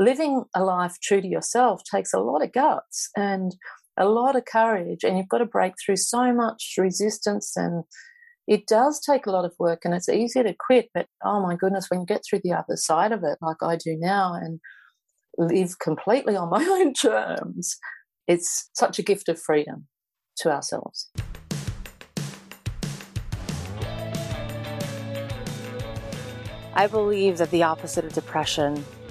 living a life true to yourself takes a lot of guts and a lot of courage, and you've got to break through so much resistance and it does take a lot of work and it's easy to quit but oh my goodness when you get through the other side of it like i do now and live completely on my own terms it's such a gift of freedom to ourselves. I believe that the opposite of depression,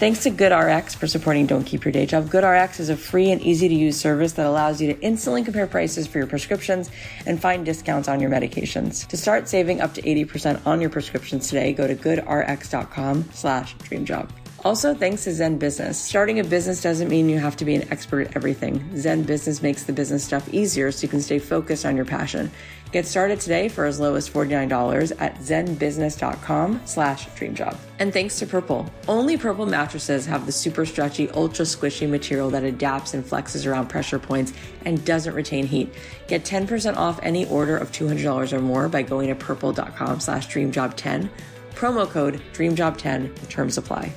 Thanks to GoodRx for supporting Don't Keep Your Day Job. GoodRx is a free and easy to use service that allows you to instantly compare prices for your prescriptions and find discounts on your medications. To start saving up to 80% on your prescriptions today, go to goodrx.com slash dreamjob. Also, thanks to Zen Business. Starting a business doesn't mean you have to be an expert at everything. Zen Business makes the business stuff easier so you can stay focused on your passion. Get started today for as low as $49 at zenbusiness.com slash dreamjob. And thanks to Purple. Only Purple mattresses have the super stretchy, ultra squishy material that adapts and flexes around pressure points and doesn't retain heat. Get 10% off any order of $200 or more by going to purple.com slash dreamjob10. Promo code dreamjob10. The terms apply.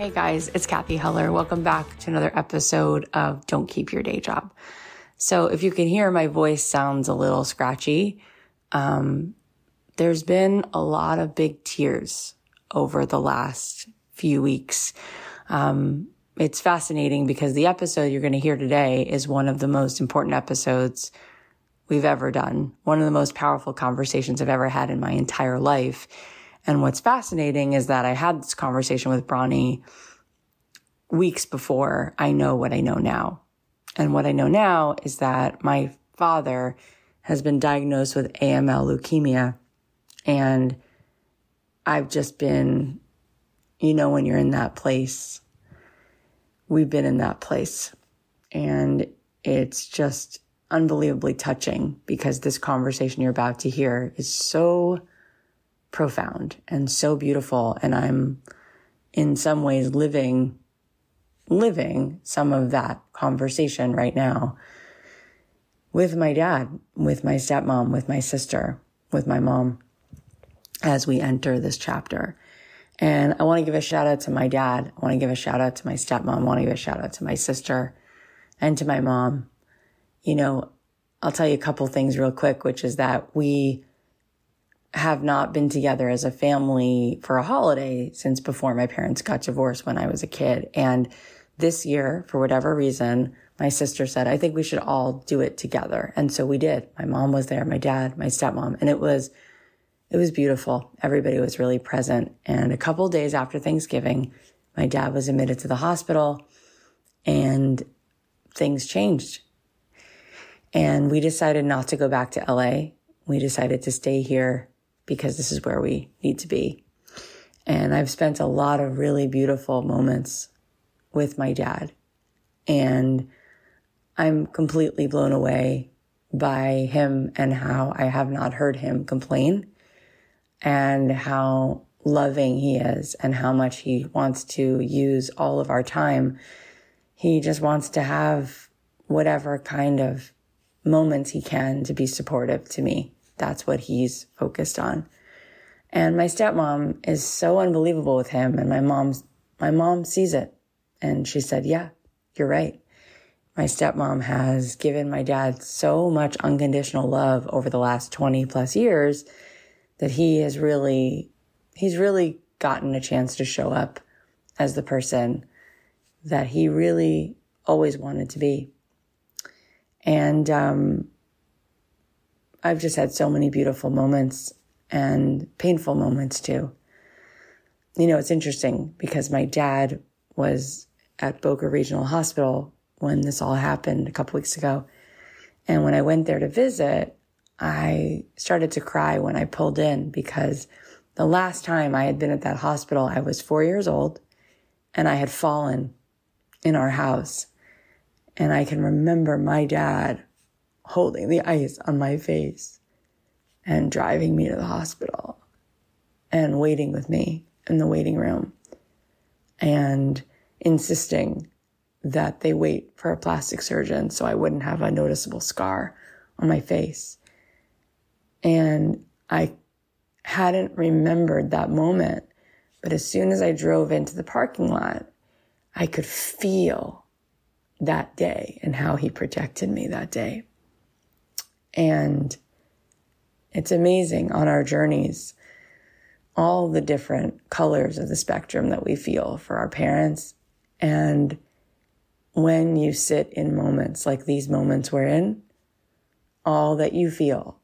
Hey guys, it's Cathy Heller. Welcome back to another episode of Don't Keep Your Day Job. So if you can hear my voice sounds a little scratchy, um, there's been a lot of big tears over the last few weeks. Um, it's fascinating because the episode you're going to hear today is one of the most important episodes we've ever done. One of the most powerful conversations I've ever had in my entire life. And what's fascinating is that I had this conversation with Bronnie weeks before I know what I know now. And what I know now is that my father has been diagnosed with AML leukemia. And I've just been, you know, when you're in that place, we've been in that place. And it's just unbelievably touching because this conversation you're about to hear is so profound and so beautiful. And I'm in some ways living, living some of that conversation right now with my dad, with my stepmom, with my sister, with my mom as we enter this chapter. And I want to give a shout out to my dad. I want to give a shout out to my stepmom. I want to give a shout out to my sister and to my mom. You know, I'll tell you a couple things real quick, which is that we have not been together as a family for a holiday since before my parents got divorced when I was a kid. And this year, for whatever reason, my sister said, I think we should all do it together. And so we did. My mom was there, my dad, my stepmom, and it was, it was beautiful. Everybody was really present. And a couple days after Thanksgiving, my dad was admitted to the hospital and things changed. And we decided not to go back to LA. We decided to stay here because this is where we need to be. And I've spent a lot of really beautiful moments with my dad. And I'm completely blown away by him and how I have not heard him complain and how loving he is and how much he wants to use all of our time. He just wants to have whatever kind of moments he can to be supportive to me that's what he's focused on. And my stepmom is so unbelievable with him. And my mom's, my mom sees it. And she said, yeah, you're right. My stepmom has given my dad so much unconditional love over the last 20 plus years that he has really, he's really gotten a chance to show up as the person that he really always wanted to be. And um, I've just had so many beautiful moments and painful moments too. You know, it's interesting because my dad was at Boca Regional Hospital when this all happened a couple weeks ago. And when I went there to visit, I started to cry when I pulled in because the last time I had been at that hospital, I was four years old and I had fallen in our house. And I can remember my dad holding the ice on my face and driving me to the hospital and waiting with me in the waiting room and insisting that they wait for a plastic surgeon so I wouldn't have a noticeable scar on my face. And I hadn't remembered that moment. But as soon as I drove into the parking lot, I could feel that day and how he protected me that day. And it's amazing on our journeys, all the different colors of the spectrum that we feel for our parents. And when you sit in moments like these moments we're in, all that you feel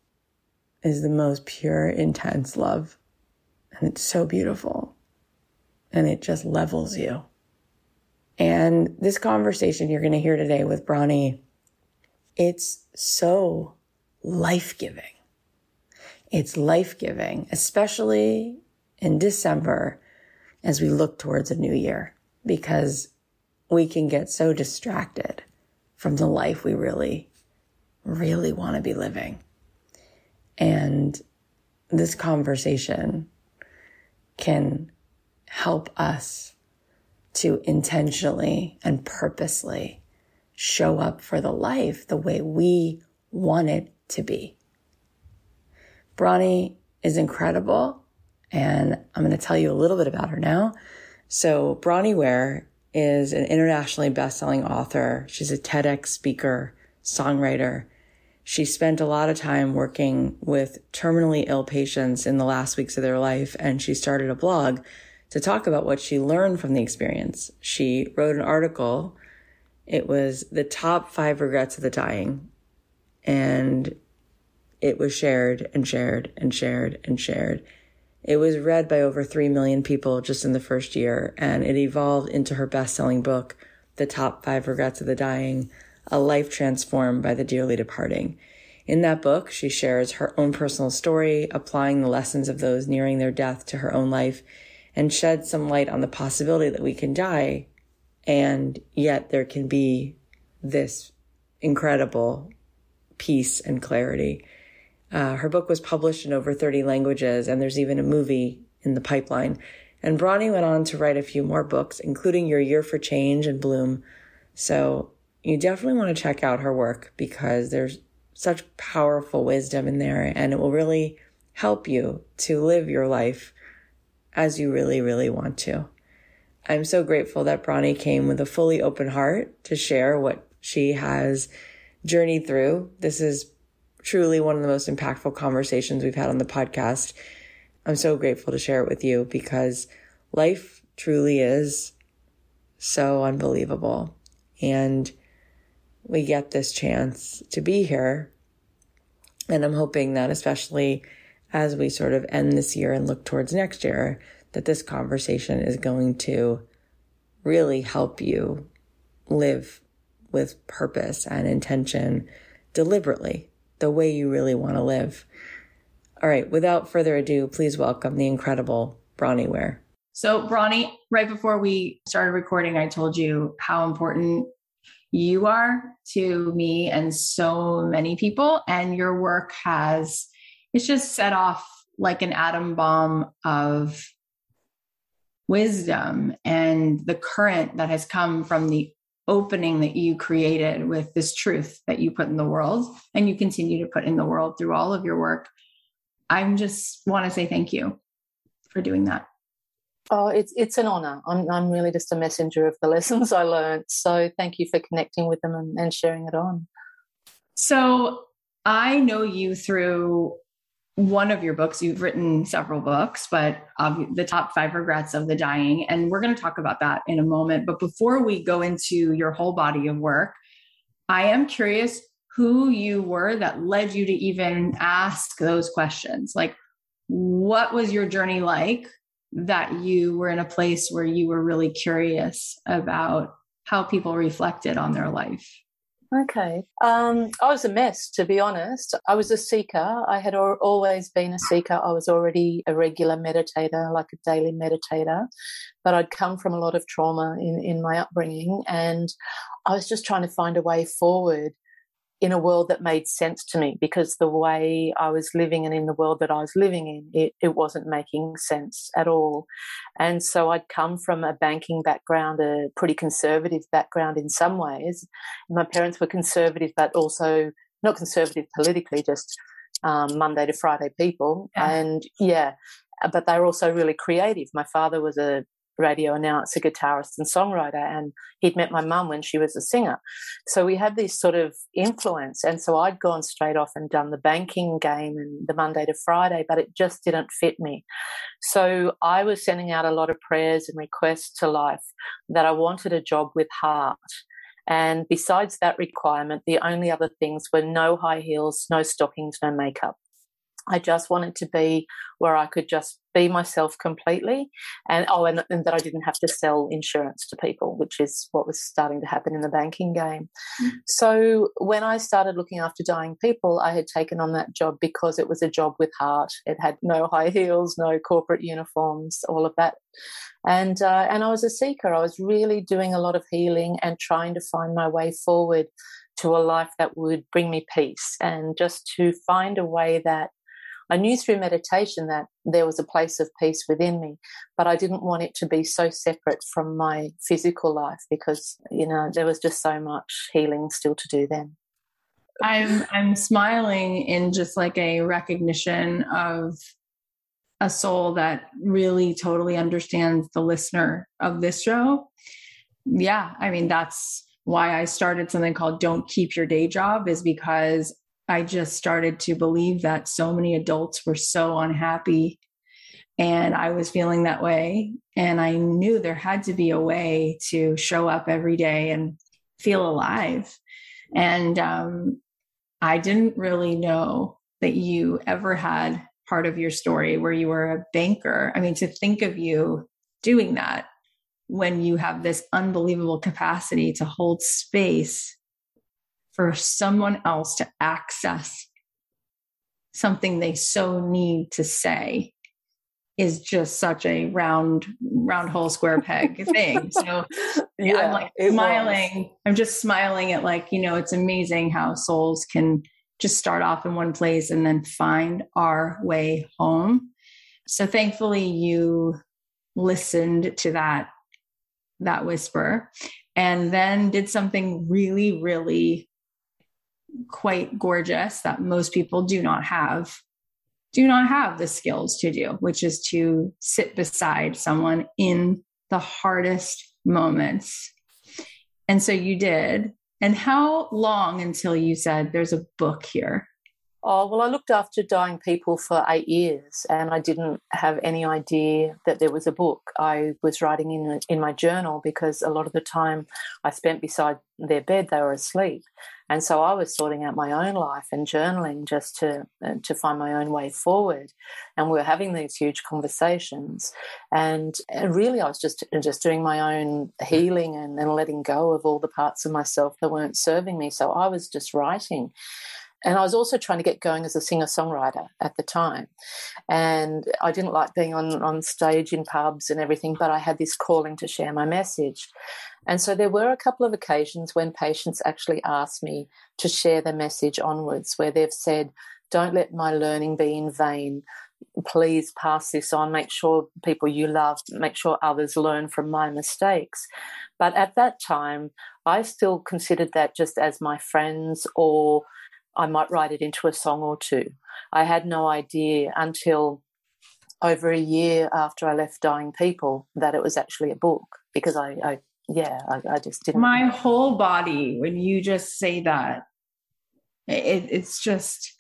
is the most pure, intense love. And it's so beautiful. And it just levels you. And this conversation you're going to hear today with Bronnie, it's so life giving. It's life giving, especially in December as we look towards a new year, because we can get so distracted from the life we really, really want to be living. And this conversation can help us to intentionally and purposely show up for the life the way we want it to be. Bronnie is incredible, and I'm going to tell you a little bit about her now. So, Bronnie Ware is an internationally best-selling author. She's a TEDx speaker, songwriter. She spent a lot of time working with terminally ill patients in the last weeks of their life, and she started a blog to talk about what she learned from the experience. She wrote an article. It was the top five regrets of the dying. And it was shared and shared and shared and shared. It was read by over 3 million people just in the first year, and it evolved into her best selling book, The Top Five Regrets of the Dying A Life Transformed by the Dearly Departing. In that book, she shares her own personal story, applying the lessons of those nearing their death to her own life and shed some light on the possibility that we can die and yet there can be this incredible peace and clarity. Uh, her book was published in over 30 languages, and there's even a movie in the pipeline. And Bronnie went on to write a few more books, including Your Year for Change and Bloom. So you definitely want to check out her work because there's such powerful wisdom in there, and it will really help you to live your life as you really, really want to. I'm so grateful that Bronnie came with a fully open heart to share what she has journeyed through. This is truly one of the most impactful conversations we've had on the podcast. I'm so grateful to share it with you because life truly is so unbelievable. And we get this chance to be here. And I'm hoping that, especially as we sort of end this year and look towards next year, that this conversation is going to really help you live with purpose and intention deliberately, the way you really want to live. All right, without further ado, please welcome the incredible Bronnie Ware. So, Bronnie, right before we started recording, I told you how important you are to me and so many people. And your work has, it's just set off like an atom bomb of wisdom and the current that has come from the opening that you created with this truth that you put in the world and you continue to put in the world through all of your work. I'm just want to say thank you for doing that. Oh, it's it's an honor. I'm I'm really just a messenger of the lessons I learned. So thank you for connecting with them and, and sharing it on. So I know you through one of your books. You've written several books, but um, the top five regrets of the dying. And we're going to talk about that in a moment. But before we go into your whole body of work, I am curious who you were that led you to even ask those questions. Like, what was your journey like that you were in a place where you were really curious about how people reflected on their life? Okay. Um, I was a mess, to be honest. I was a seeker. I had always been a seeker. I was already a regular meditator, like a daily meditator, but I'd come from a lot of trauma in, in my upbringing. And I was just trying to find a way forward in a world that made sense to me because the way I was living and in the world that I was living in, it, it wasn't making sense at all. And so I'd come from a banking background, a pretty conservative background in some ways. My parents were conservative, but also not conservative politically, just um, Monday to Friday people. Yeah. And yeah, but they were also really creative. My father was a radio announcer, guitarist, and songwriter. And he'd met my mum when she was a singer. So we had this sort of influence. And so I'd gone straight off and done the banking game and the Monday to Friday, but it just didn't fit me. So I was sending out a lot of prayers and requests to life that I wanted a job with heart. And besides that requirement, the only other things were no high heels, no stockings, no makeup. I just wanted to be where I could just be myself completely. And oh, and, and, that I didn't have to sell insurance to people, which is what was starting to happen in the banking game. Mm. So when I started looking after dying people, I had taken on that job because it was a job with heart. It had no high heels, no corporate uniforms, all of that. And uh, and I was a seeker. I was really doing a lot of healing and trying to find my way forward to a life that would bring me peace and just to find a way that I knew through meditation that there was a place of peace within me, but I didn't want it to be so separate from my physical life because, you know, there was just so much healing still to do then. I'm I'm smiling in just like a recognition of a soul that really totally understands the listener of this show. Yeah, I mean that's why I started something called Don't Keep Your Day Job is because I just started to believe that so many adults were so unhappy. And I was feeling that way. And I knew there had to be a way to show up every day and feel alive. And um, I didn't really know that you ever had part of your story where you were a banker. I mean, to think of you doing that when you have this unbelievable capacity to hold space for someone else to access something they so need to say is just such a round round hole square peg thing. So yeah, i'm like smiling was. i'm just smiling at like you know it's amazing how souls can just start off in one place and then find our way home. So thankfully you listened to that that whisper and then did something really really quite gorgeous that most people do not have do not have the skills to do which is to sit beside someone in the hardest moments and so you did and how long until you said there's a book here Oh, well, I looked after dying people for eight years and I didn't have any idea that there was a book. I was writing in, in my journal because a lot of the time I spent beside their bed, they were asleep. And so I was sorting out my own life and journaling just to uh, to find my own way forward. And we were having these huge conversations. And, really, I was just just doing my own healing and, and letting go of all the parts of myself that weren't serving me. So I was just writing. And I was also trying to get going as a singer songwriter at the time. And I didn't like being on, on stage in pubs and everything, but I had this calling to share my message. And so there were a couple of occasions when patients actually asked me to share the message onwards, where they've said, Don't let my learning be in vain. Please pass this on. Make sure people you love, make sure others learn from my mistakes. But at that time, I still considered that just as my friends, or I might write it into a song or two. I had no idea until over a year after I left Dying People that it was actually a book because I, I yeah, I, I just didn't. My whole body, when you just say that, it, it's just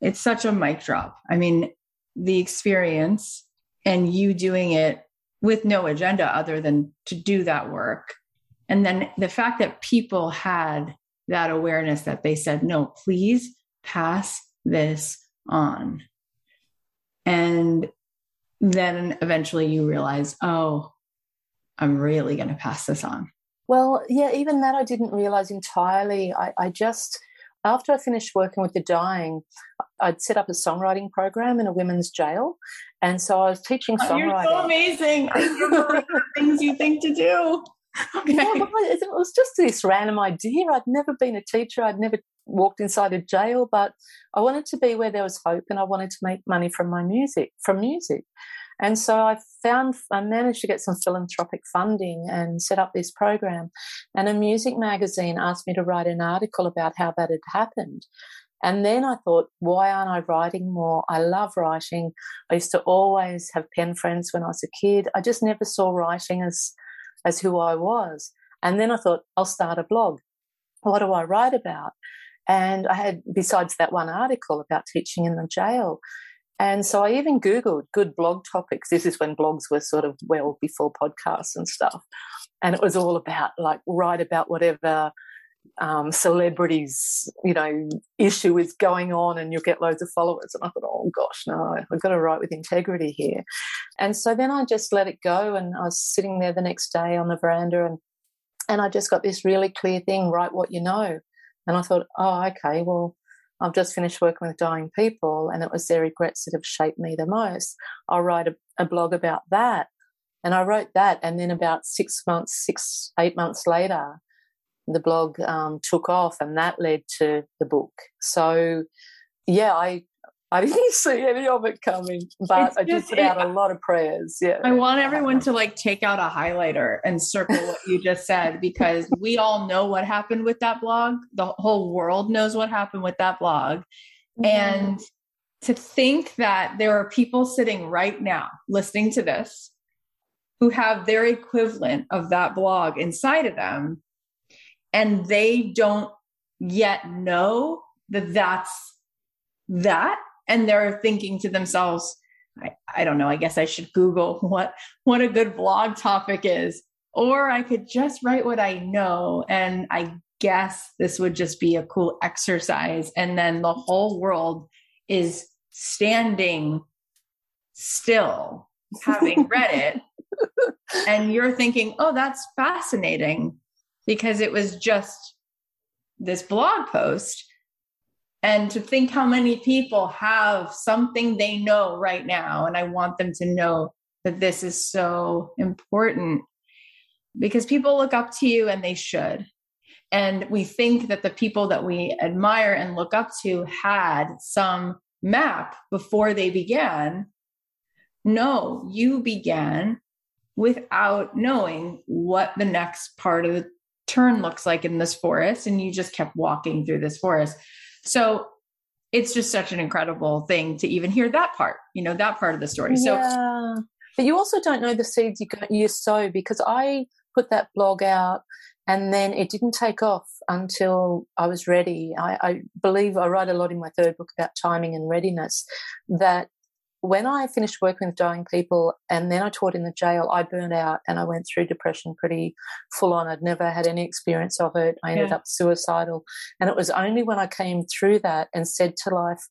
it's such a mic drop. I mean, the experience and you doing it with no agenda other than to do that work. And then the fact that people had that awareness that they said, no, please pass this on. And then eventually you realize, oh, I'm really going to pass this on. Well, yeah, even that I didn't realize entirely. I, I just, after I finished working with the dying, I'd set up a songwriting program in a women's jail. And so I was teaching songwriting. Oh, you're so amazing. things you think to do. Okay. It was just this random idea. I'd never been a teacher. I'd never walked inside a jail, but I wanted to be where there was hope and I wanted to make money from my music, from music. And so I found, I managed to get some philanthropic funding and set up this program. And a music magazine asked me to write an article about how that had happened. And then I thought, why aren't I writing more? I love writing. I used to always have pen friends when I was a kid. I just never saw writing as, as who I was. And then I thought, I'll start a blog. What do I write about? And I had, besides that one article about teaching in the jail, and so I even Googled good blog topics. This is when blogs were sort of well before podcasts and stuff. And it was all about like write about whatever um, celebrities, you know, issue is going on and you'll get loads of followers. And I thought, oh gosh, no, I've got to write with integrity here. And so then I just let it go and I was sitting there the next day on the veranda and and I just got this really clear thing, write what you know. And I thought, oh, okay, well, I've just finished working with dying people and it was their regrets that have shaped me the most. I'll write a, a blog about that. And I wrote that. And then about six months, six, eight months later, the blog um, took off and that led to the book. So, yeah, I I didn't see any of it coming, but it's I just put out a lot of prayers. Yeah. I want everyone to like take out a highlighter and circle what you just said because we all know what happened with that blog. The whole world knows what happened with that blog. Mm-hmm. And to think that there are people sitting right now listening to this who have their equivalent of that blog inside of them and they don't yet know that that's that and they're thinking to themselves I, I don't know i guess i should google what what a good blog topic is or i could just write what i know and i guess this would just be a cool exercise. And then the whole world is standing still having read it and you're thinking oh that's fascinating because it was just this blog post. And to think how many people have something they know right now and i want them to know that this is so important because people look up to you and they should. And we think that the people that we admire and look up to had some map before they began. No you began without knowing what the next part of the turn looks like in this forest and you just kept walking through this forest so it's just such an incredible thing to even hear that part, you know, that part of the story. So, yeah. but you also don't know the seeds you, you sow because I put that blog out and then it didn't take off until I was ready. I, I, believe I write a lot in my third book about timing and readiness. That when I finished working with dying people and then I taught in the jail, I burned out and I went through depression pretty full on. I'd never had any experience of it. I ended yeah. up suicidal. And it was only when I came through that and said to life,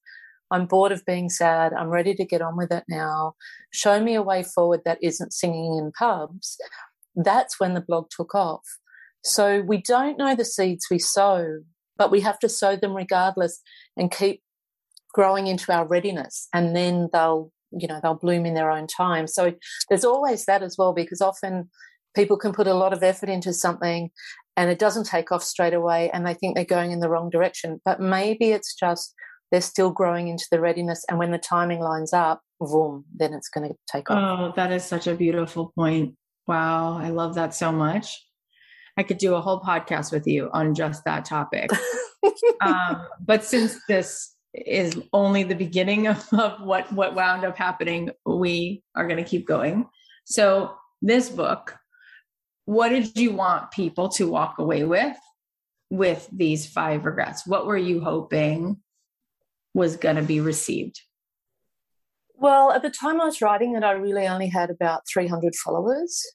I'm bored of being sad. I'm ready to get on with it now. Show me a way forward that isn't singing in pubs. That's when the blog took off. So we don't know the seeds we sow, but we have to sow them regardless and keep growing into our readiness and then they'll you know they'll bloom in their own time. So there's always that as well because often people can put a lot of effort into something and it doesn't take off straight away and they think they're going in the wrong direction. But maybe it's just they're still growing into the readiness and when the timing lines up boom then it's going to take off. Oh that is such a beautiful point. Wow i love that so much. I could do a whole podcast with you on just that topic. Um, but since this is only the beginning of, what what wound up happening we are going to keep going so this book what did you want people to walk away with with these five regrets what were you hoping was going to be received? Well, at the time I was writing it, I really only had about 300 followers.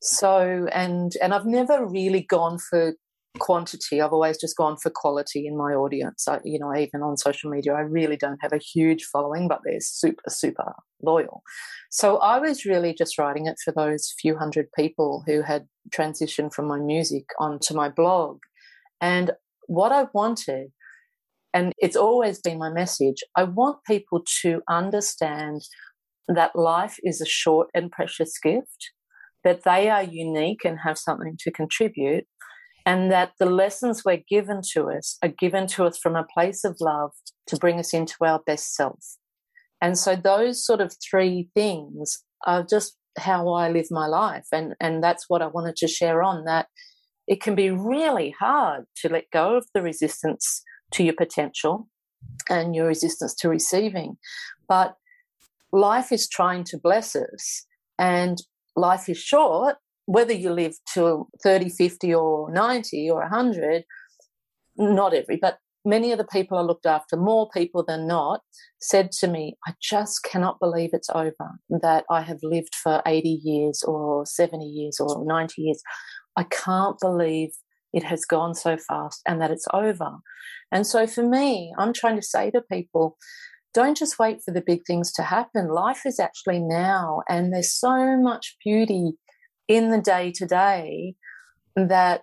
So, and and I've never really gone for quantity. I've always just gone for quality in my audience. I, you know, even on social media, I really don't have a huge following, but they're super, super loyal. So I was really just writing it for those few hundred people who had transitioned from my music onto my blog. And what I wanted, and it's always been my message, I want people to understand that life is a short and precious gift, that they are unique and have something to contribute, and that the lessons we're given to us are given to us from a place of love to bring us into our best self. And so those sort of three things are just how I live my life. And, and that's what I wanted to share on that it can be really hard to let go of the resistance to your potential and your resistance to receiving. But life is trying to bless us and life is short whether you live to 30, 50, or 90 or 100, not every, but many of the people I looked after, more people than not, said to me, I just cannot believe it's over, that I have lived for 80 years or 70 years or 90 years. I can't believe it has gone so fast and that it's over. And so for me, I'm trying to say to people, don't just wait for the big things to happen. Life is actually now, and there's so much beauty in the day to day that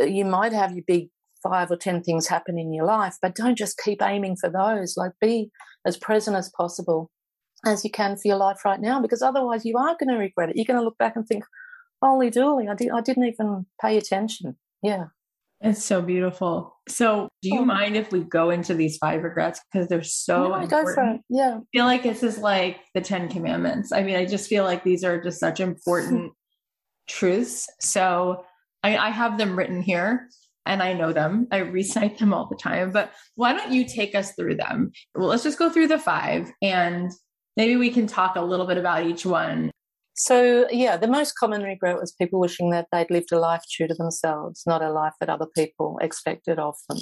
you might have your big five or ten things happen in your life, but don't just keep aiming for those. Like be as present as possible as you can for your life right now, because otherwise you are going to regret it. You're going to look back and think, "Holy dooly, I, did, I didn't even pay attention." Yeah. It's so beautiful. So, do you oh. mind if we go into these five regrets because they're so no, important? Go for it. Yeah. I feel like this is like the Ten Commandments. I mean, I just feel like these are just such important truths. So I, I have them written here and I know them. I recite them all the time. But why don't you take us through them? Well, let's just go through the five and maybe we can talk a little bit about each one. So, yeah, the most common regret was people wishing that they'd lived a life true to themselves, not a life that other people expected of them.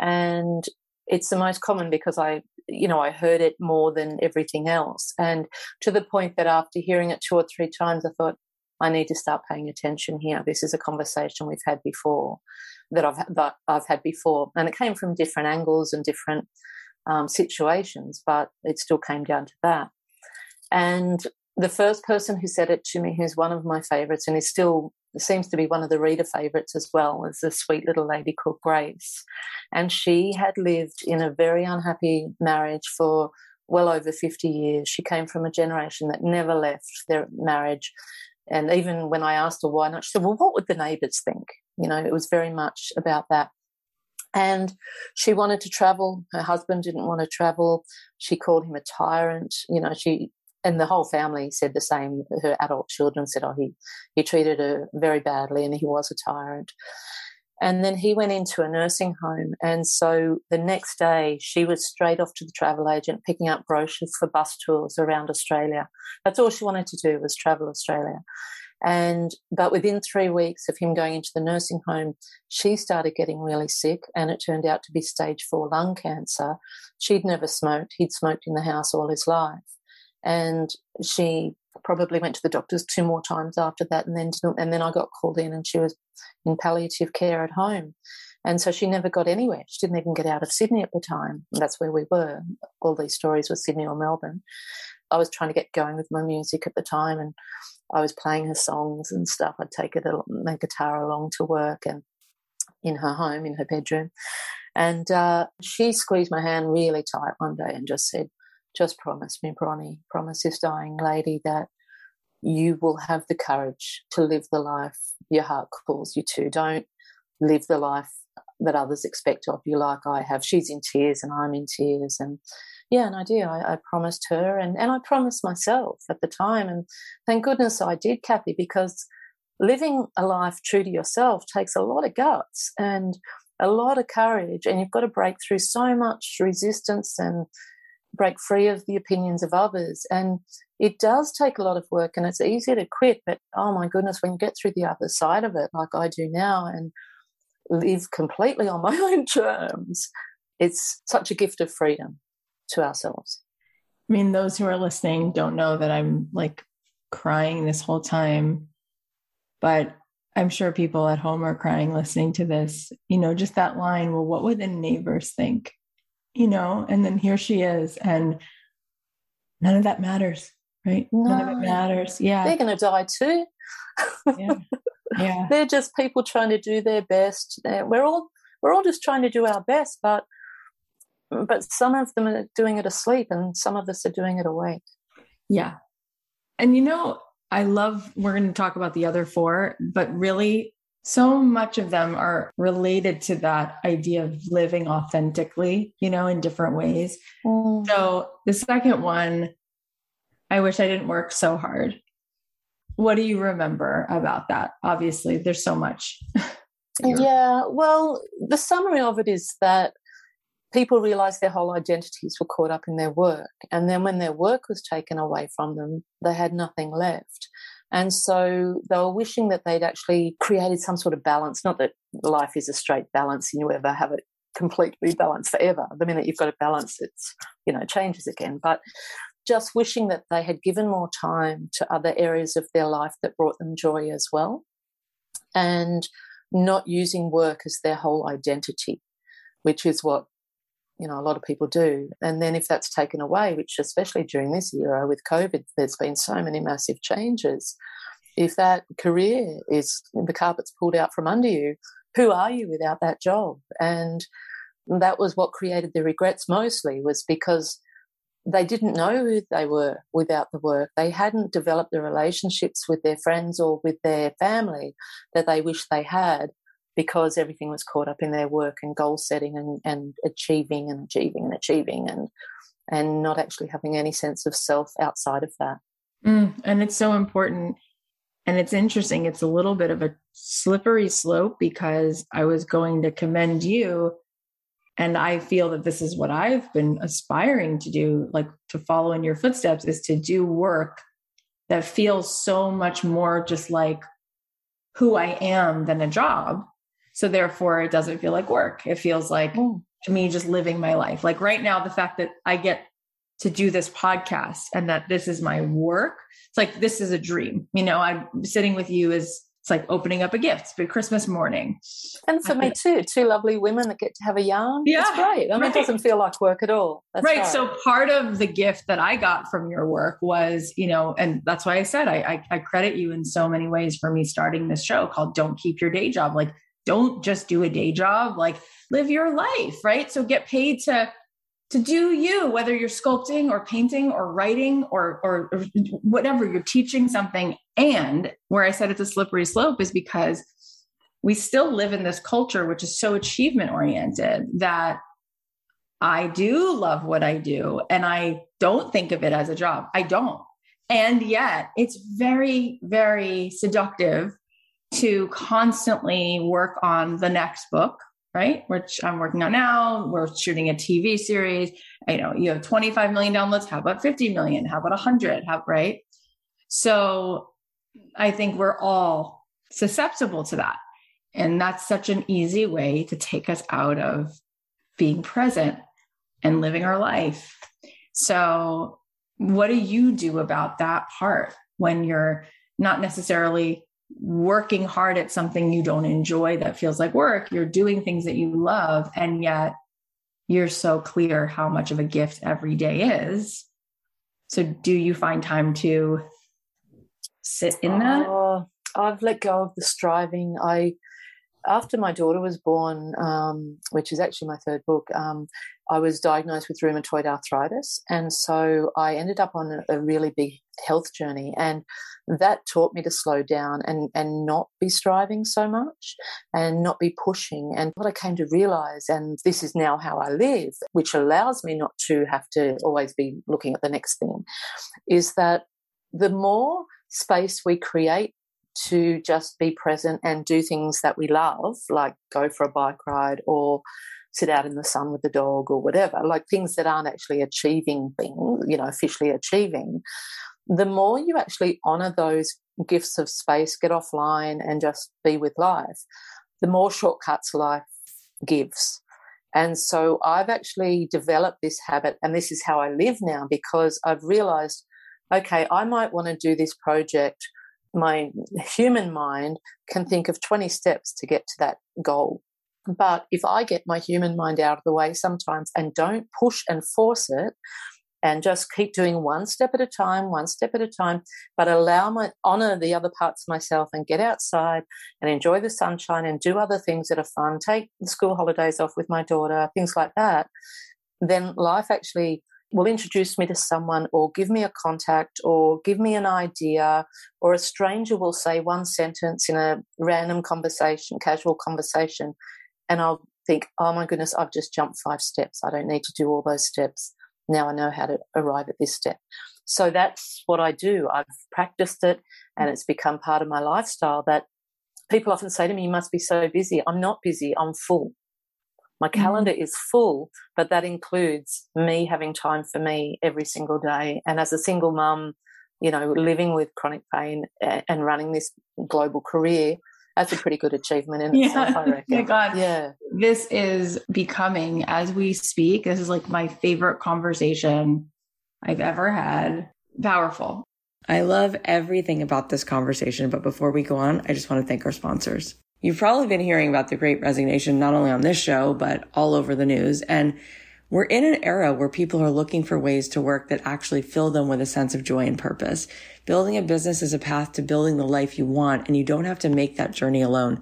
And it's the most common because I, you know, I heard it more than everything else. And to the point that after hearing it two or three times, I thought, I need to start paying attention here. This is a conversation we've had before that I've that I've had before, and it came from different angles and different um, situations, but it still came down to that. And the first person who said it to me, who's one of my favourites, and is still seems to be one of the reader favourites as well, is a sweet little lady called Grace, and she had lived in a very unhappy marriage for well over 50 years. She came from a generation that never left their marriage. And even when I asked her why not, she said, Well, what would the neighbours think? You know, it was very much about that. And she wanted to travel. Her husband didn't want to travel. She called him a tyrant. You know, she and the whole family said the same. Her adult children said, "Oh, he he treated her very badly, and he was a tyrant." And then he went into a nursing home. And so the next day, she was straight off to the travel agent, picking up brochures for bus tours around Australia. That's all she wanted to do was travel Australia. And, but within three weeks of him going into the nursing home, she started getting really sick and it turned out to be stage four lung cancer. She'd never smoked. He'd smoked in the house all his life. And she probably went to the doctors two more times after that and then and then I got called in and she was in palliative care at home. And so she never got anywhere. She didn't even get out of Sydney at the time. That's where we were. All these stories were Sydney or Melbourne. I was trying to get going with my music at the time and I was playing her songs and stuff. I'd take it, my guitar along to work and in her home, in her bedroom. And uh, she squeezed my hand really tight one day and just said, just promise me, Bronnie, promise this dying lady that you will have the courage to live the life your heart calls you to. Don't live the life that others expect of you like I have. She's in tears and I'm in tears. And yeah, and I do. I, I promised her and, and I promised myself at the time. And thank goodness I did, Cathy, because living a life true to yourself takes a lot of guts and a lot of courage. And you've got to break through so much resistance and break free of the opinions of others. And it does take a lot of work and it's easy to quit. But oh my goodness, when you get through the other side of it, like I do now, and live completely on my own terms, it's such a gift of freedom to ourselves. I mean, those who are listening don't know that I'm like crying this whole time, but I'm sure people at home are crying listening to this. You know, just that line, well, what would the neighbors think? You know, and then here she is, and none of that matters, right? No. None of it matters. Yeah. They're going to die too. yeah. Yeah. They're just people trying to do their best. We're all we're all just trying to do our best, but but some of them are doing it asleep and some of us are doing it awake. Yeah. And you know, I love, we're going to talk about the other four, but really, so much of them are related to that idea of living authentically, you know, in different ways. Mm. So the second one, I wish I didn't work so hard. What do you remember about that? Obviously, there's so much. yeah, well, the summary of it is that people realized their whole identities were caught up in their work. And then when their work was taken away from them, they had nothing left. And so they were wishing that they'd actually created some sort of balance. Not that life is a straight balance and you ever have it completely balanced forever. The minute you've got a balance, it's, you know, changes again. But just wishing that they had given more time to other areas of their life that brought them joy as well. And not using work as their whole identity, which is what you know a lot of people do and then if that's taken away which especially during this era with covid there's been so many massive changes if that career is the carpet's pulled out from under you who are you without that job and that was what created the regrets mostly was because they didn't know who they were without the work. They hadn't developed the relationships with their friends or with their family that they wish they had because everything was caught up in their work and goal setting and, and achieving and achieving and achieving and and not actually having any sense of self outside of that. Mm, and it's so important. And it's interesting. It's a little bit of a slippery slope because I was going to commend you. And I feel that this is what I've been aspiring to do, like to follow in your footsteps, is to do work that feels so much more just like who I am than a job. So therefore, it doesn't feel like work. It feels like mm. to me just living my life. Like right now, the fact that I get to do this podcast and that this is my work, it's like this is a dream. You know, I'm sitting with you is it's like opening up a gift for Christmas morning. And for me too, two lovely women that get to have a yarn. Yeah. It's great. I mean, right. it doesn't feel like work at all. Right. right. So part of the gift that I got from your work was, you know, and that's why I said I, I, I credit you in so many ways for me starting this show called Don't Keep Your Day Job. Like don't just do a day job like live your life right so get paid to to do you whether you're sculpting or painting or writing or, or, whatever you're teaching something. And where i said it's a slippery slope is because we still live in this culture which is so achievement oriented that i do love what i do and i don't think of it as a job. I don't. And yet it's very very seductive to constantly work on the next book, right? Which I'm working on now. We're shooting a TV series. You know, you have 25 million downloads. How about 50 million? How about 100? How, right? So I think we're all susceptible to that. And that's such an easy way to take us out of being present and living our life. So, what do you do about that part when you're not necessarily working hard at something you don't enjoy that feels like work. You're doing things that you love, and yet you're so clear how much of a gift every day is. So, do you find time to sit in that? Oh, I've let go of the striving. I, after my daughter was born, um, which is actually my third book, um, I was diagnosed with rheumatoid arthritis. And so I ended up on a really big health journey. And that taught me to slow down and, and not be striving so much and not be pushing. And what I came to realize, and this is now how I live, which allows me not to have to always be looking at the next thing, is that the more space we create to just be present and do things that we love, like go for a bike ride or sit out in the sun with the dog or whatever, like things that aren't actually achieving things, you know, officially achieving, the more you actually honor those gifts of space, get offline and just be with life, the more shortcuts life gives. And so I've actually developed this habit, and this is how I live now because I've realized okay, I might want to do this project. My human mind can think of 20 steps to get to that goal. But if I get my human mind out of the way sometimes and don't push and force it, and just keep doing one step at a time, one step at a time, but allow my honor the other parts of myself and get outside and enjoy the sunshine and do other things that are fun, take the school holidays off with my daughter, things like that, then life actually will introduce me to someone or give me a contact or give me an idea or a stranger will say one sentence in a random conversation, casual conversation, and I'll think, oh my goodness, I've just jumped five steps. I don't need to do all those steps. Now I know how to arrive at this step. So that's what I do. I've practiced it and it's become part of my lifestyle that people often say to me, you must be so busy. I'm not busy. I'm full. My mm-hmm. calendar is full, but that includes me having time for me every single day. And as a single mum, you know, living with chronic pain and running this global career, that's a pretty good achievement in yeah. itself, I reckon. My God. Yeah. This is becoming, as we speak, this is like my favorite conversation I've ever had. Powerful. I love everything about this conversation. But before we go on, I just want to thank our sponsors. You've probably been hearing about the great resignation, not only on this show, but all over the news. And we're in an era where people are looking for ways to work that actually fill them with a sense of joy and purpose. Building a business is a path to building the life you want, and you don't have to make that journey alone.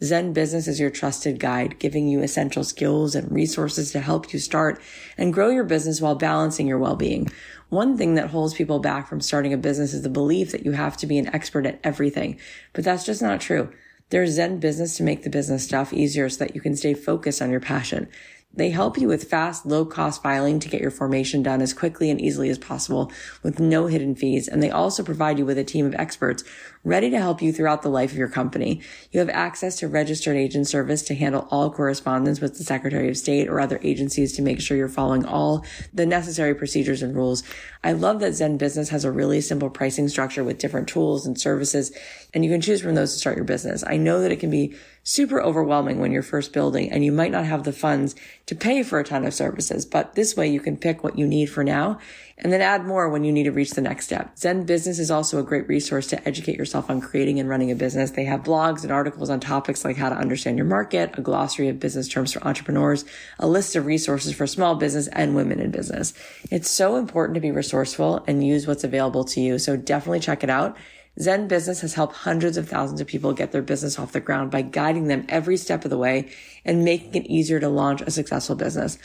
ZenBusiness is your trusted guide, giving you essential skills and resources to help you start and grow your business while balancing your well-being. One thing that holds people back from starting a business is the belief that you have to be an expert at everything, but that's just not true. There's ZenBusiness to make the business stuff easier so that you can stay focused on your passion. They help you with fast, low cost filing to get your formation done as quickly and easily as possible with no hidden fees. And they also provide you with a team of experts ready to help you throughout the life of your company. You have access to registered agent service to handle all correspondence with the Secretary of State or other agencies to make sure you're following all the necessary procedures and rules. I love that ZenBusiness has a really simple pricing structure with different tools and services, and you can choose from those to start your business. I know that it can be super overwhelming when you're first building and you might not have the funds to pay for a ton of services, but this way you can pick what you need for now and then add more when you need to reach the next step. ZenBusiness is also a great resource to educate yourself on creating and running a business. They have blogs and articles on topics like how to understand your market, a glossary of business terms for entrepreneurs, a list of resources for small business and women in business. It's so important to be resourceful and use what's available to you. So definitely check it out. ZenBusiness has helped hundreds of thousands of people get their business off the ground by guiding them every step of the way and making it easier to launch a successful business.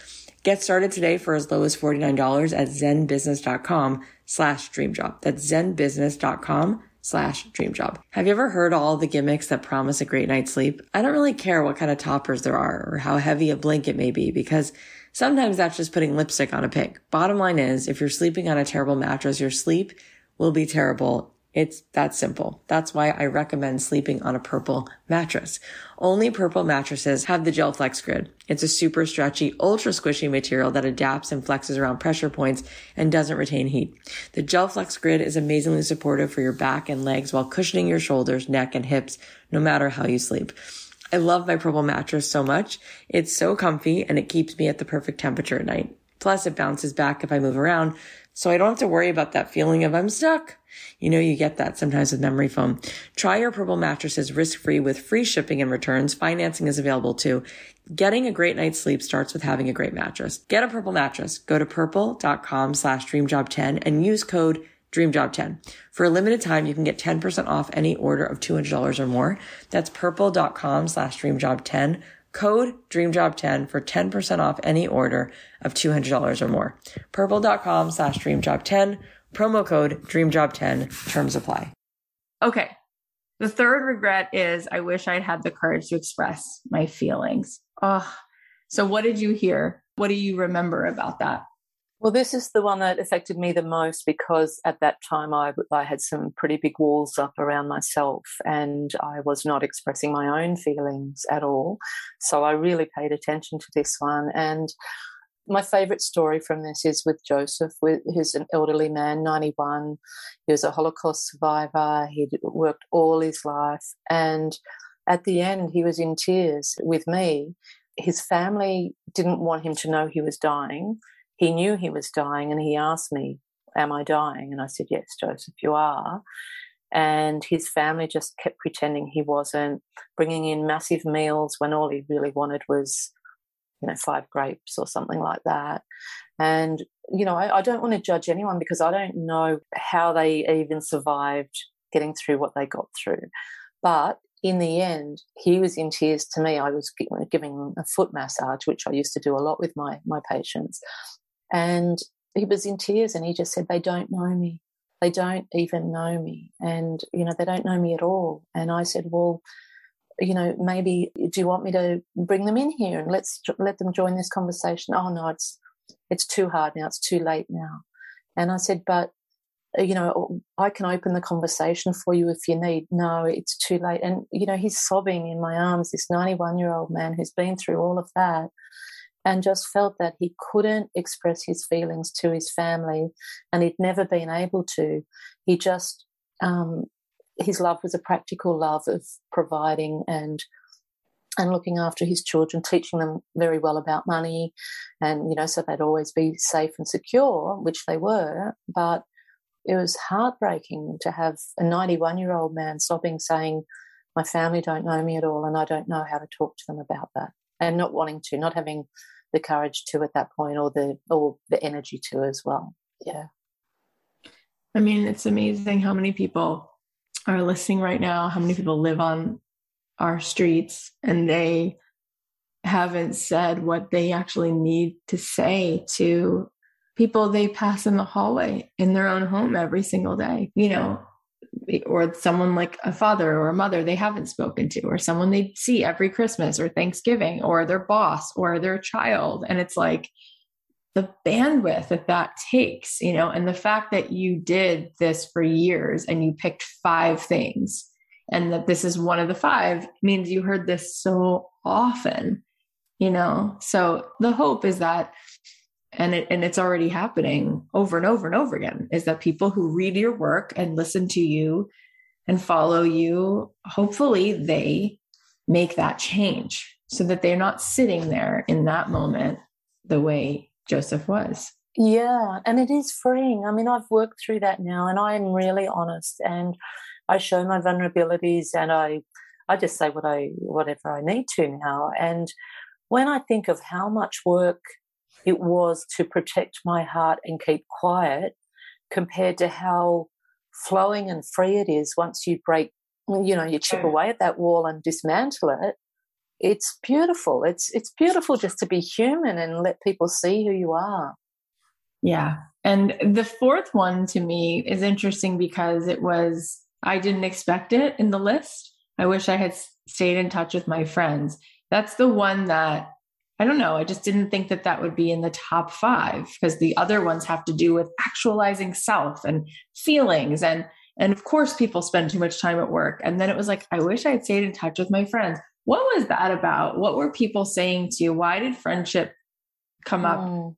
Get started today for as low as $49 at zenbusiness.com slash dreamjob. That's zenbusiness.com slash dreamjob. Have you ever heard all the gimmicks that promise a great night's sleep? I don't really care what kind of toppers there are or how heavy a blanket may be because sometimes that's just putting lipstick on a pig. Bottom line is if you're sleeping on a terrible mattress, your sleep will be terrible it's that simple. That's why I recommend sleeping on a purple mattress. Only purple mattresses have the gel flex grid. It's a super stretchy, ultra squishy material that adapts and flexes around pressure points and doesn't retain heat. The gel flex grid is amazingly supportive for your back and legs while cushioning your shoulders, neck, and hips, no matter how you sleep. I love my purple mattress so much. It's so comfy and it keeps me at the perfect temperature at night. Plus it bounces back if I move around, so I don't have to worry about that feeling of I'm stuck. You know, you get that sometimes with memory foam. Try your Purple mattresses risk free with free shipping and returns. Financing is available too. Getting a great night's sleep starts with having a great mattress. Get a Purple mattress. Go to purple.com slash dreamjob10 and use code DreamJob10. For a limited time, you can get 10% off any order of $200 or more. That's purple.com slash DreamJob10 Code DreamJob10 for 10% off any order of $200 or more. Purple.com slash DreamJob10. Promo code DreamJob10. Terms apply. Okay. The third regret is I wish I'd had the courage to express my feelings. Oh, so what did you hear? What do you remember about that? Well, this is the one that affected me the most because at that time I, I had some pretty big walls up around myself and I was not expressing my own feelings at all. So I really paid attention to this one. And my favorite story from this is with Joseph, who's an elderly man, 91. He was a Holocaust survivor. He'd worked all his life. And at the end, he was in tears with me his family didn't want him to know he was dying. He knew he was dying and he asked me, Am I dying? And I said, Yes, Joseph, you are. And his family just kept pretending he wasn't, bringing in massive meals when all he really wanted was, you know, five grapes or something like that. And, you know, I, I don't want to judge anyone because I don't know how they even survived getting through what they got through. But in the end, he was in tears to me. I was giving a foot massage, which I used to do a lot with my, my patients. And he was in tears and he just said, They don't know me. They don't even know me. And, you know, they don't know me at all. And I said, Well, you know, maybe do you want me to bring them in here and let's let them join this conversation? Oh no, it's it's too hard now. It's too late now. And I said, but uh, you know, I can open the conversation for you if you need. No, it's too late. And, you know, he's sobbing in my arms, this 91 year old man who's been through all of that and just felt that he couldn't express his feelings to his family and he'd never been able to. He just, um, his love was a practical love of providing and and looking after his children, teaching them very well about money, and you know, so they'd always be safe and secure, which they were. But it was heartbreaking to have a 91 year old man sobbing, saying, My family don't know me at all, and I don't know how to talk to them about that, and not wanting to, not having the courage to at that point, or the or the energy to as well. Yeah. I mean, it's amazing how many people are listening right now, how many people live on our streets and they haven't said what they actually need to say to people they pass in the hallway in their own home every single day, you know, or someone like a father or a mother they haven't spoken to, or someone they see every Christmas or Thanksgiving, or their boss or their child. And it's like the bandwidth that that takes, you know, and the fact that you did this for years and you picked five things and that this is one of the five means you heard this so often you know so the hope is that and it, and it's already happening over and over and over again is that people who read your work and listen to you and follow you hopefully they make that change so that they're not sitting there in that moment the way joseph was. Yeah and it is freeing. I mean i've worked through that now and i'm really honest and i show my vulnerabilities and i i just say what i whatever i need to now. And when i think of how much work it was to protect my heart and keep quiet compared to how flowing and free it is. Once you break you know you chip away at that wall and dismantle it it's beautiful. It's it's beautiful just to be human and let people see who you are. Yeah. And the fourth one to me is interesting because it was i didn't expect it in the list. I wish i had stayed in touch with my friends. That's the one that I don't know. I just didn't think that that would be in the top five because the other ones have to do with actualizing self and feelings. And, and of course, people spend too much time at work. And then it was like, I wish I had stayed in touch with my friends. What was that about? What were people saying to you? Why did friendship come up? Mm.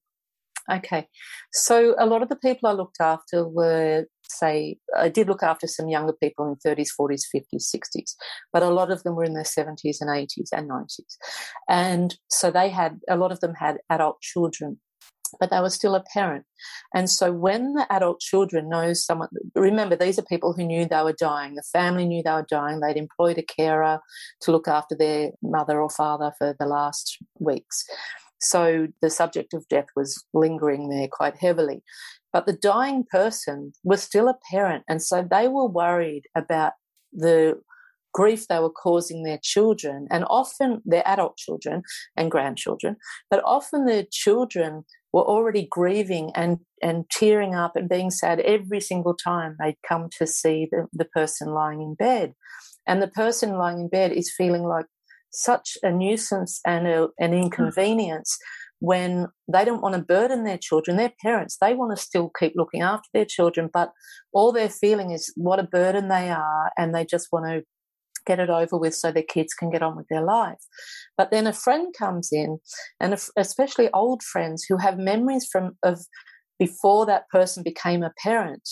Okay. So a lot of the people I looked after were say I did look after some younger people in 30s, 40s, 50s, 60s, but a lot of them were in their 70s and 80s and 90s. And so they had, a lot of them had adult children. But they were still a parent. And so when the adult children know someone, remember, these are people who knew they were dying. The family knew they were dying. They'd employed a carer to look after their mother or father for the last weeks. So the subject of death was lingering there quite heavily. But the dying person was still a parent. And so they were worried about the grief they were causing their children and often their adult children and grandchildren, but often the children were already grieving and, and tearing up and being sad every single time they'd come to see the, the person lying in bed. And the person lying in bed is feeling like such a nuisance and a, an hmm. inconvenience when they don't want to burden their children, their parents, they want to still keep looking after their children, but all they're feeling is what a burden they are, and they just want to get it over with so their kids can get on with their life. But then a friend comes in, and especially old friends who have memories from of before that person became a parent,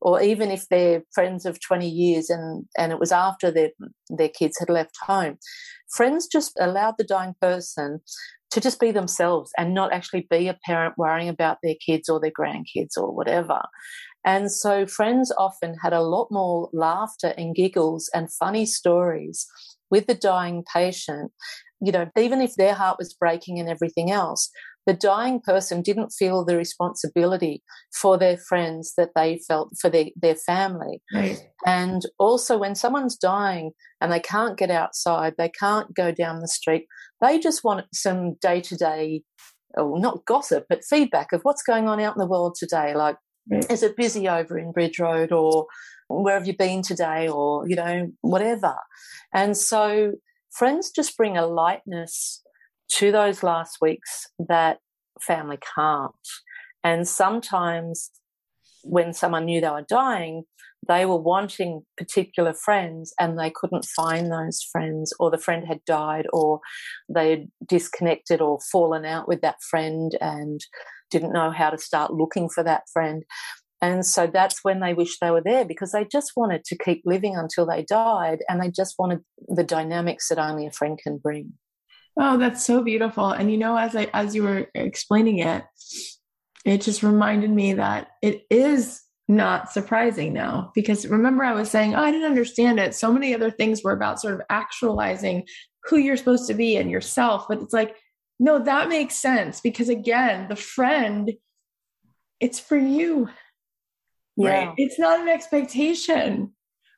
or even if they're friends of 20 years and, and it was after their, their kids had left home, friends just allowed the dying person to just be themselves and not actually be a parent worrying about their kids or their grandkids or whatever. And so friends often had a lot more laughter and giggles and funny stories with the dying patient. You know, even if their heart was breaking and everything else, the dying person didn't feel the responsibility for their friends that they felt for their, their family. Right. And also, when someone's dying and they can't get outside, they can't go down the street, they just want some day to oh, day, not gossip, but feedback of what's going on out in the world today. Like, right. is it busy over in Bridge Road or where have you been today or, you know, whatever. And so, friends just bring a lightness to those last weeks that family can't. And sometimes when someone knew they were dying, they were wanting particular friends and they couldn't find those friends, or the friend had died, or they had disconnected or fallen out with that friend and didn't know how to start looking for that friend. And so that's when they wish they were there because they just wanted to keep living until they died and they just wanted the dynamics that only a friend can bring. Oh, that's so beautiful. And you know, as I as you were explaining it, it just reminded me that it is not surprising now because remember I was saying, oh, I didn't understand it. So many other things were about sort of actualizing who you're supposed to be and yourself, but it's like no, that makes sense because again, the friend it's for you. Yeah. Right? It's not an expectation,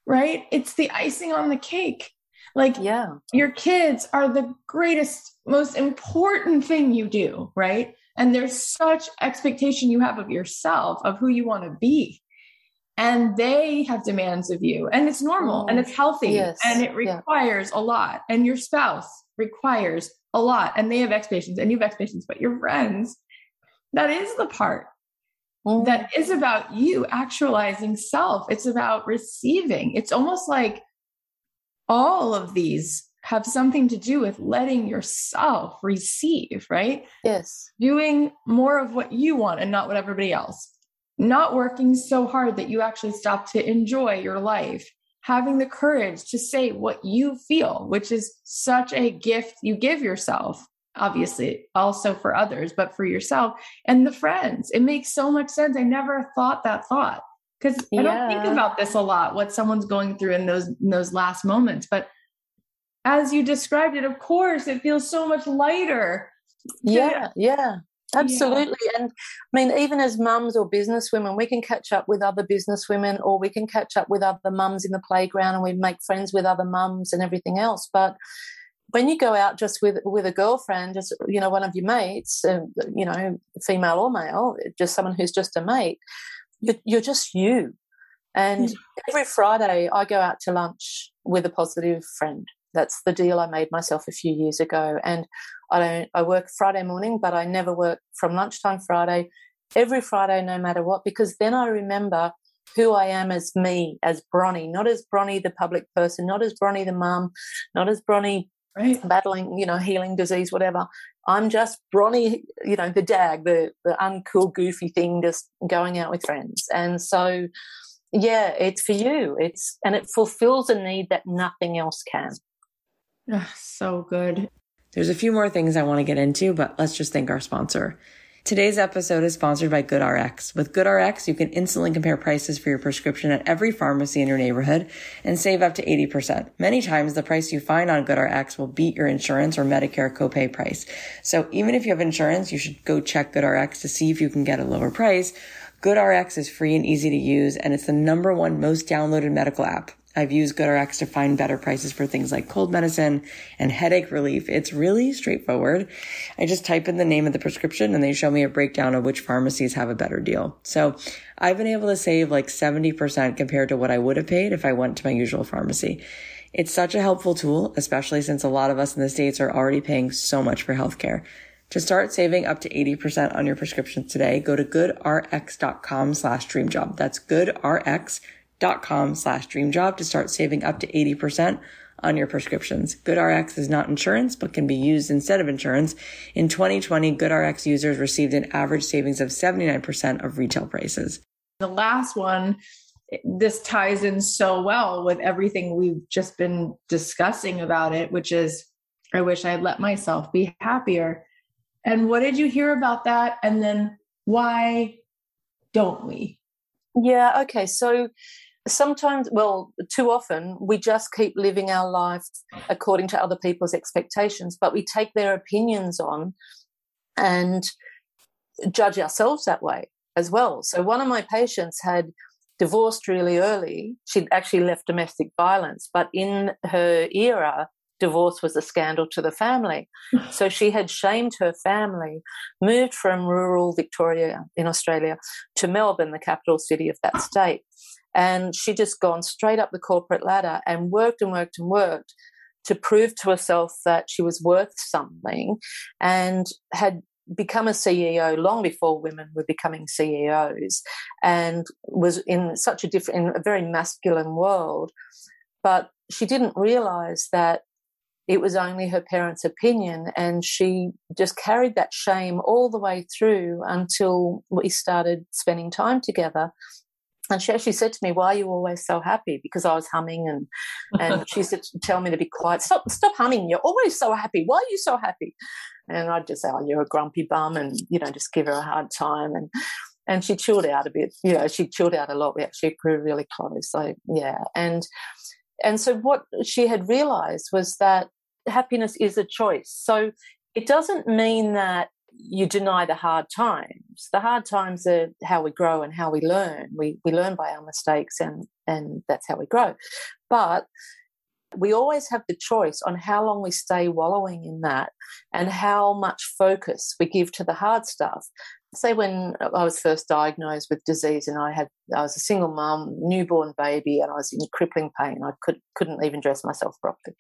right? It's the icing on the cake. Like, yeah, your kids are the greatest, most important thing you do, right? And there's such expectation you have of yourself, of who you want to be. And they have demands of you, and it's normal and it's healthy yes. and it requires yeah. a lot. And your spouse requires a lot, and they have expectations and you have expectations, but your friends, that is the part mm. that is about you actualizing self. It's about receiving. It's almost like all of these have something to do with letting yourself receive, right? Yes. Doing more of what you want and not what everybody else. Not working so hard that you actually stop to enjoy your life. Having the courage to say what you feel, which is such a gift you give yourself, obviously, also for others, but for yourself and the friends. It makes so much sense. I never thought that thought because yeah. I don't think about this a lot, what someone's going through in those in those last moments. But as you described it, of course, it feels so much lighter. Yeah, yeah. Absolutely. Yeah. And I mean, even as mums or business women, we can catch up with other business women or we can catch up with other mums in the playground and we make friends with other mums and everything else. But when you go out just with with a girlfriend, just you know, one of your mates, uh, you know, female or male, just someone who's just a mate, you're, you're just you. And mm. every Friday, I go out to lunch with a positive friend. That's the deal I made myself a few years ago. And I don't, I work Friday morning, but I never work from lunchtime Friday, every Friday, no matter what, because then I remember who I am as me, as Bronnie, not as Bronnie, the public person, not as Bronnie, the mum, not as Bronnie right. battling, you know, healing disease, whatever. I'm just Bronnie, you know, the dag, the, the uncool, goofy thing, just going out with friends. And so, yeah, it's for you. It's, and it fulfills a need that nothing else can. Oh, so good. There's a few more things I want to get into, but let's just thank our sponsor. Today's episode is sponsored by GoodRx. With GoodRx, you can instantly compare prices for your prescription at every pharmacy in your neighborhood and save up to 80%. Many times, the price you find on GoodRx will beat your insurance or Medicare copay price. So even if you have insurance, you should go check GoodRx to see if you can get a lower price. GoodRx is free and easy to use, and it's the number one most downloaded medical app. I've used GoodRx to find better prices for things like cold medicine and headache relief. It's really straightforward. I just type in the name of the prescription and they show me a breakdown of which pharmacies have a better deal. So I've been able to save like 70% compared to what I would have paid if I went to my usual pharmacy. It's such a helpful tool, especially since a lot of us in the States are already paying so much for healthcare. To start saving up to 80% on your prescriptions today, go to goodrx.com slash dreamjob. That's goodrx.com dot com slash dreamjob to start saving up to 80% on your prescriptions. GoodRx is not insurance, but can be used instead of insurance. In 2020, GoodRx users received an average savings of 79% of retail prices. The last one this ties in so well with everything we've just been discussing about it, which is I wish I had let myself be happier. And what did you hear about that? And then why don't we? Yeah, okay. So sometimes, well, too often, we just keep living our life according to other people's expectations, but we take their opinions on and judge ourselves that way as well. So one of my patients had divorced really early. She'd actually left domestic violence, but in her era, divorce was a scandal to the family. so she had shamed her family, moved from rural Victoria in Australia to Melbourne, the capital city of that state. And she just gone straight up the corporate ladder and worked and worked and worked to prove to herself that she was worth something and had become a CEO long before women were becoming CEOs and was in such a different, in a very masculine world. But she didn't realize that it was only her parents' opinion, and she just carried that shame all the way through until we started spending time together. And she actually said to me, "Why are you always so happy?" Because I was humming, and and she said, "Tell me to be quiet. Stop, stop humming. You're always so happy. Why are you so happy?" And I'd just say, "Oh, you're a grumpy bum," and you know, just give her a hard time. And and she chilled out a bit. You know, she chilled out a lot. We actually grew really close. So yeah, and and so what she had realized was that happiness is a choice. So it doesn't mean that you deny the hard times. The hard times are how we grow and how we learn. We we learn by our mistakes and and that's how we grow. But we always have the choice on how long we stay wallowing in that and how much focus we give to the hard stuff. Say when I was first diagnosed with disease and I had I was a single mum, newborn baby, and I was in crippling pain. I could couldn't even dress myself properly.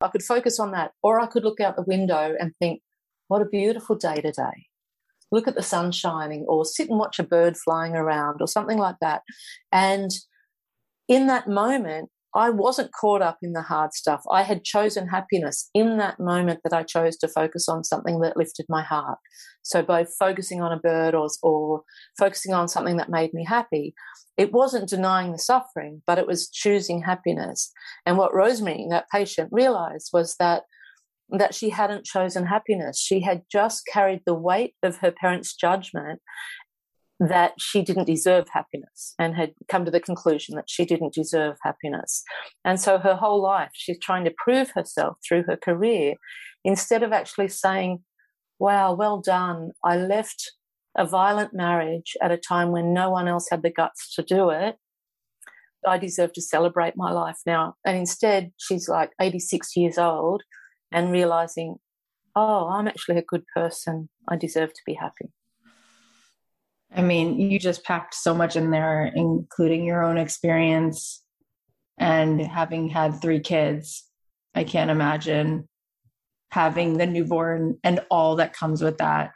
I could focus on that, or I could look out the window and think, what a beautiful day today. Look at the sun shining, or sit and watch a bird flying around, or something like that. And in that moment, I wasn't caught up in the hard stuff. I had chosen happiness in that moment that I chose to focus on something that lifted my heart. So both focusing on a bird or, or focusing on something that made me happy, it wasn't denying the suffering, but it was choosing happiness. And what Rosemary, that patient, realized was that that she hadn't chosen happiness. She had just carried the weight of her parents' judgment that she didn't deserve happiness and had come to the conclusion that she didn't deserve happiness. And so her whole life, she's trying to prove herself through her career instead of actually saying, Wow, well done. I left a violent marriage at a time when no one else had the guts to do it. I deserve to celebrate my life now. And instead, she's like 86 years old and realizing, oh, I'm actually a good person. I deserve to be happy. I mean, you just packed so much in there, including your own experience and having had three kids. I can't imagine having the newborn and all that comes with that.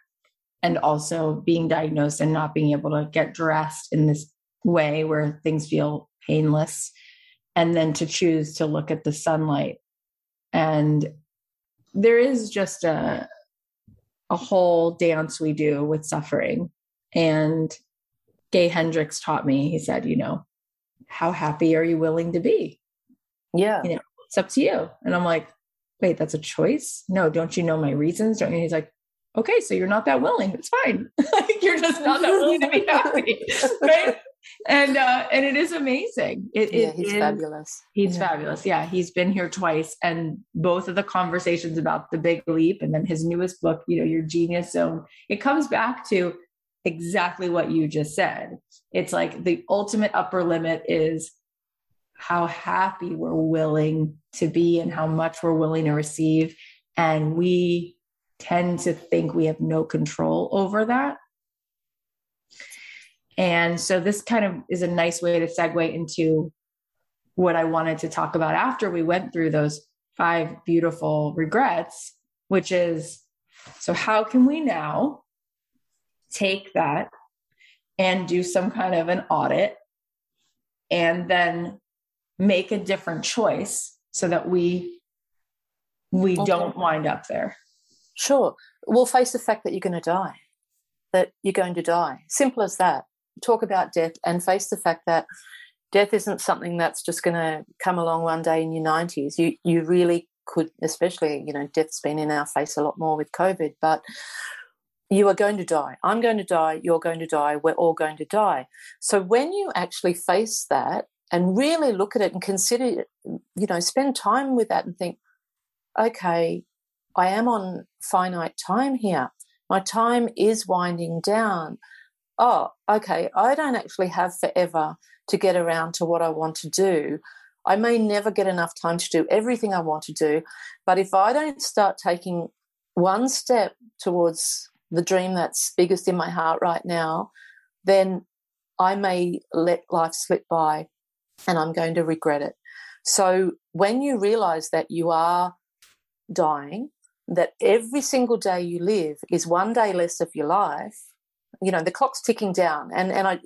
And also being diagnosed and not being able to get dressed in this way where things feel painless. And then to choose to look at the sunlight. And there is just a, a whole dance we do with suffering and Gay Hendricks taught me, he said, you know, how happy are you willing to be? Yeah. You know, it's up to you. And I'm like, wait, that's a choice? No, don't you know my reasons? Don't you? He's like, okay, so you're not that willing. It's fine. you're just not that willing to be happy. right. And uh, and it is amazing. It, yeah, he's is, fabulous. He's yeah. fabulous. Yeah, he's been here twice, and both of the conversations about the big leap, and then his newest book, you know, your genius zone. It comes back to exactly what you just said. It's like the ultimate upper limit is how happy we're willing to be and how much we're willing to receive. And we tend to think we have no control over that. And so this kind of is a nice way to segue into what I wanted to talk about after we went through those five beautiful regrets, which is so how can we now take that and do some kind of an audit and then make a different choice so that we we okay. don't wind up there? Sure. We'll face the fact that you're going to die that you're going to die. Simple as that talk about death and face the fact that death isn't something that's just going to come along one day in your 90s. You you really could, especially you know, death's been in our face a lot more with COVID, but you are going to die. I'm going to die. You're going to die. We're all going to die. So when you actually face that and really look at it and consider, you know, spend time with that and think, okay, I am on finite time here. My time is winding down. Oh, okay, I don't actually have forever to get around to what I want to do. I may never get enough time to do everything I want to do, but if I don't start taking one step towards the dream that's biggest in my heart right now, then I may let life slip by and I'm going to regret it. So when you realize that you are dying, that every single day you live is one day less of your life, you know, the clock's ticking down and, and I,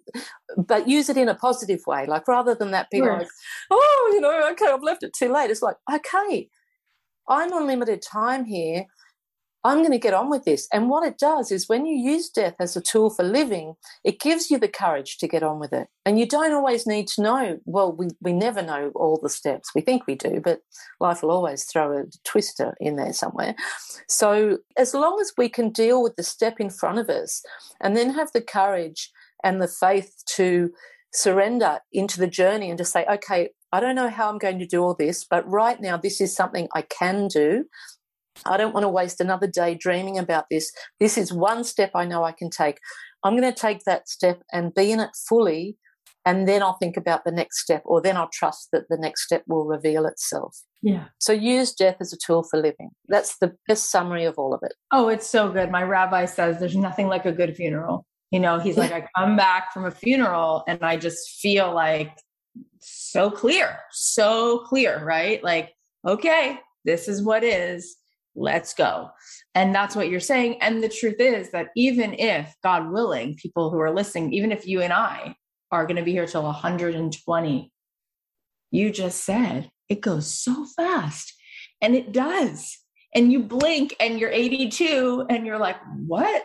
but use it in a positive way. Like rather than that being like, oh, you know, okay, I've left it too late. It's like, okay, I'm on limited time here. I'm going to get on with this. And what it does is when you use death as a tool for living, it gives you the courage to get on with it. And you don't always need to know, well, we, we never know all the steps. We think we do, but life will always throw a twister in there somewhere. So as long as we can deal with the step in front of us and then have the courage and the faith to surrender into the journey and to say, okay, I don't know how I'm going to do all this, but right now this is something I can do. I don't want to waste another day dreaming about this. This is one step I know I can take. I'm going to take that step and be in it fully, and then I'll think about the next step, or then I'll trust that the next step will reveal itself. Yeah. So use death as a tool for living. That's the best summary of all of it. Oh, it's so good. My rabbi says there's nothing like a good funeral. You know, he's like, I come back from a funeral and I just feel like so clear, so clear, right? Like, okay, this is what is let's go. And that's what you're saying. And the truth is that even if, God willing, people who are listening, even if you and I are going to be here till 120, you just said it goes so fast. And it does. And you blink and you're 82 and you're like, what?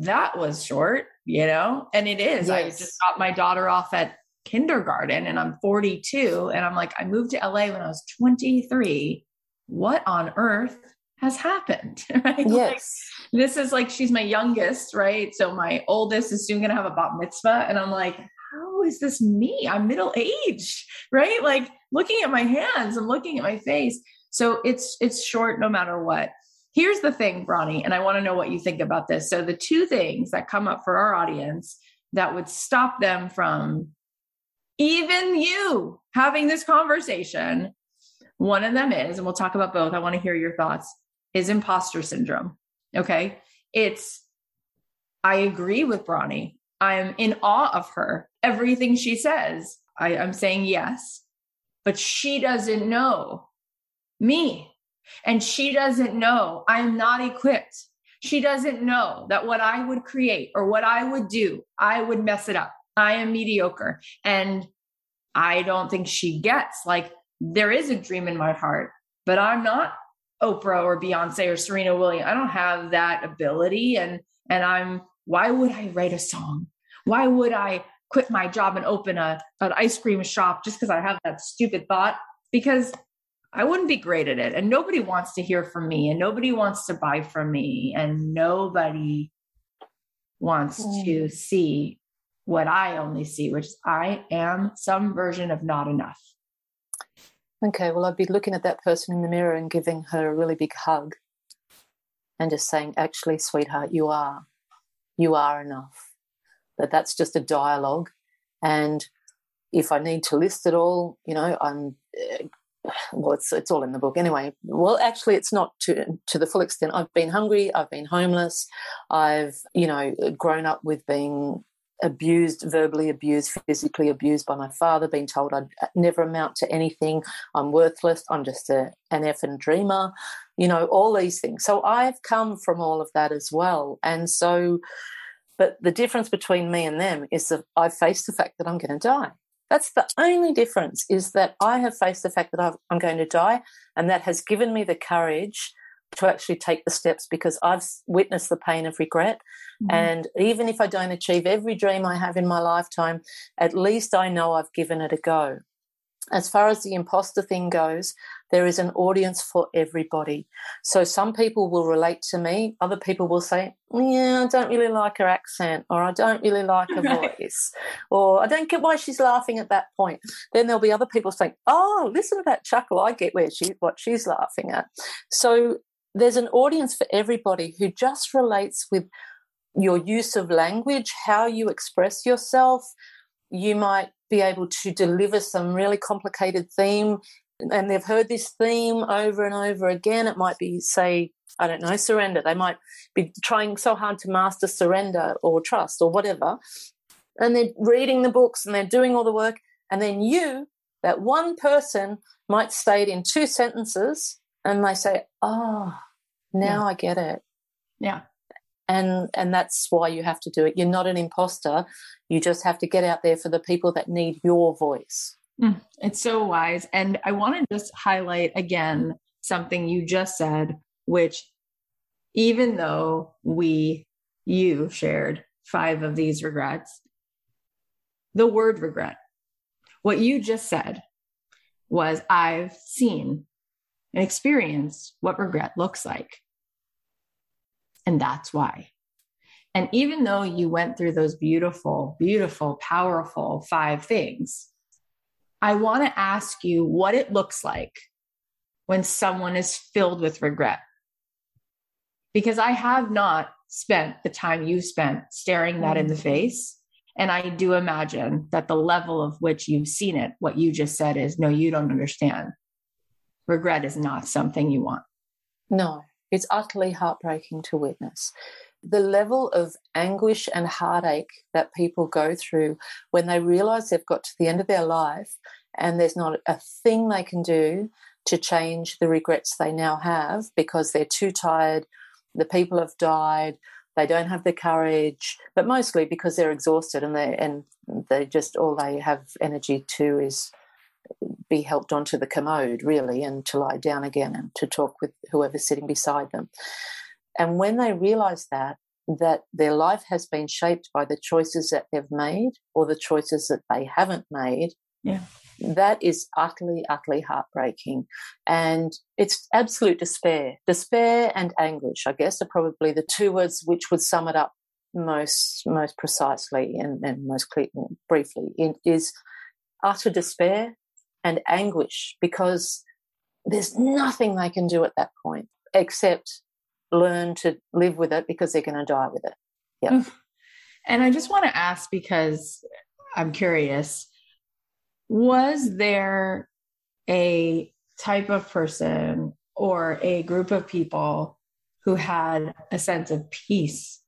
That was short, you know? And it is. Yes. I just got my daughter off at kindergarten and I'm 42. And I'm like, I moved to LA when I was 23 what on earth has happened? Right? Yes. Like, this is like she's my youngest, right? So my oldest is soon gonna have a bat mitzvah. And I'm like, how is this me? I'm middle aged, right? Like looking at my hands, I'm looking at my face. So it's it's short no matter what. Here's the thing, Bronnie, and I want to know what you think about this. So the two things that come up for our audience that would stop them from even you having this conversation one of them is, and we'll talk about both. I want to hear your thoughts, is imposter syndrome. Okay. It's, I agree with Bronnie. I'm in awe of her. Everything she says, I, I'm saying yes, but she doesn't know me. And she doesn't know I'm not equipped. She doesn't know that what I would create or what I would do, I would mess it up. I am mediocre. And I don't think she gets like there is a dream in my heart, but I'm not Oprah or Beyonce or Serena Williams. I don't have that ability. And and I'm why would I write a song? Why would I quit my job and open a an ice cream shop just because I have that stupid thought? Because I wouldn't be great at it. And nobody wants to hear from me and nobody wants to buy from me and nobody wants mm. to see what I only see, which is I am some version of not enough. Okay, well, I'd be looking at that person in the mirror and giving her a really big hug and just saying, actually, sweetheart, you are. You are enough. But that's just a dialogue. And if I need to list it all, you know, I'm. Uh, well, it's it's all in the book anyway. Well, actually, it's not to to the full extent. I've been hungry. I've been homeless. I've you know grown up with being abused, verbally abused, physically abused by my father, being told I'd uh, never amount to anything, I'm worthless, I'm just a, an effing dreamer, you know, all these things. So I've come from all of that as well. And so, but the difference between me and them is that I've faced the fact that I'm going to die. That's the only difference is that I have faced the fact that i am going to die, and that has given me the courage to actually take the steps because I've witnessed the pain of regret. Mm-hmm. And even if I don't achieve every dream I have in my lifetime, at least I know I've given it a go. As far as the imposter thing goes, there is an audience for everybody. So some people will relate to me. Other people will say, yeah, I don't really like her accent or I don't really like her right. voice or I don't get why she's laughing at that point. Then there'll be other people saying, oh, listen to that chuckle. I get where she, what she's laughing at. So there's an audience for everybody who just relates with your use of language, how you express yourself. You might be able to deliver some really complicated theme and they've heard this theme over and over again. It might be, say, I don't know, surrender. They might be trying so hard to master surrender or trust or whatever. And they're reading the books and they're doing all the work. And then you, that one person, might state in two sentences and they say, Oh, now yeah. I get it. Yeah. And and that's why you have to do it. You're not an imposter. You just have to get out there for the people that need your voice. Mm, it's so wise. And I want to just highlight again something you just said, which even though we, you shared five of these regrets, the word regret, what you just said was I've seen and experienced what regret looks like. And that's why. And even though you went through those beautiful, beautiful, powerful five things, I want to ask you what it looks like when someone is filled with regret. Because I have not spent the time you spent staring that in the mm. face. And I do imagine that the level of which you've seen it, what you just said is no, you don't understand. Regret is not something you want. No, it's utterly heartbreaking to witness. The level of anguish and heartache that people go through when they realize they've got to the end of their life and there's not a thing they can do to change the regrets they now have because they're too tired, the people have died, they don't have the courage, but mostly because they're exhausted and they and they just all they have energy to is be helped onto the commode really and to lie down again and to talk with whoever's sitting beside them. And when they realize that, that their life has been shaped by the choices that they've made or the choices that they haven't made, yeah. that is utterly, utterly heartbreaking. And it's absolute despair. Despair and anguish, I guess, are probably the two words which would sum it up most most precisely and, and most clear, briefly. It is utter despair and anguish because there's nothing they can do at that point except learn to live with it because they're going to die with it. Yeah. And I just want to ask because I'm curious was there a type of person or a group of people who had a sense of peace?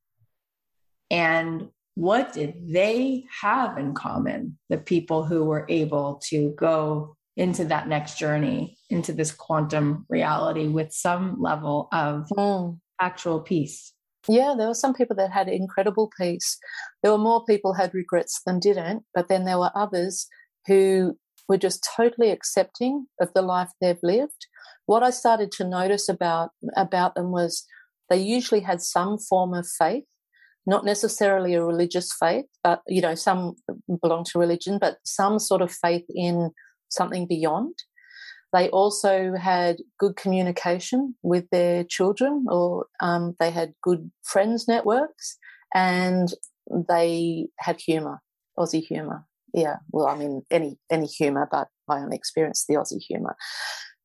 And what did they have in common? The people who were able to go into that next journey, into this quantum reality with some level of mm. actual peace. Yeah, there were some people that had incredible peace. There were more people had regrets than didn't, but then there were others who were just totally accepting of the life they've lived. What I started to notice about about them was they usually had some form of faith, not necessarily a religious faith, but you know, some belong to religion, but some sort of faith in something beyond. They also had good communication with their children, or um, they had good friends networks, and they had humour, Aussie humour. Yeah, well, I mean, any any humour, but I only experienced the Aussie humour.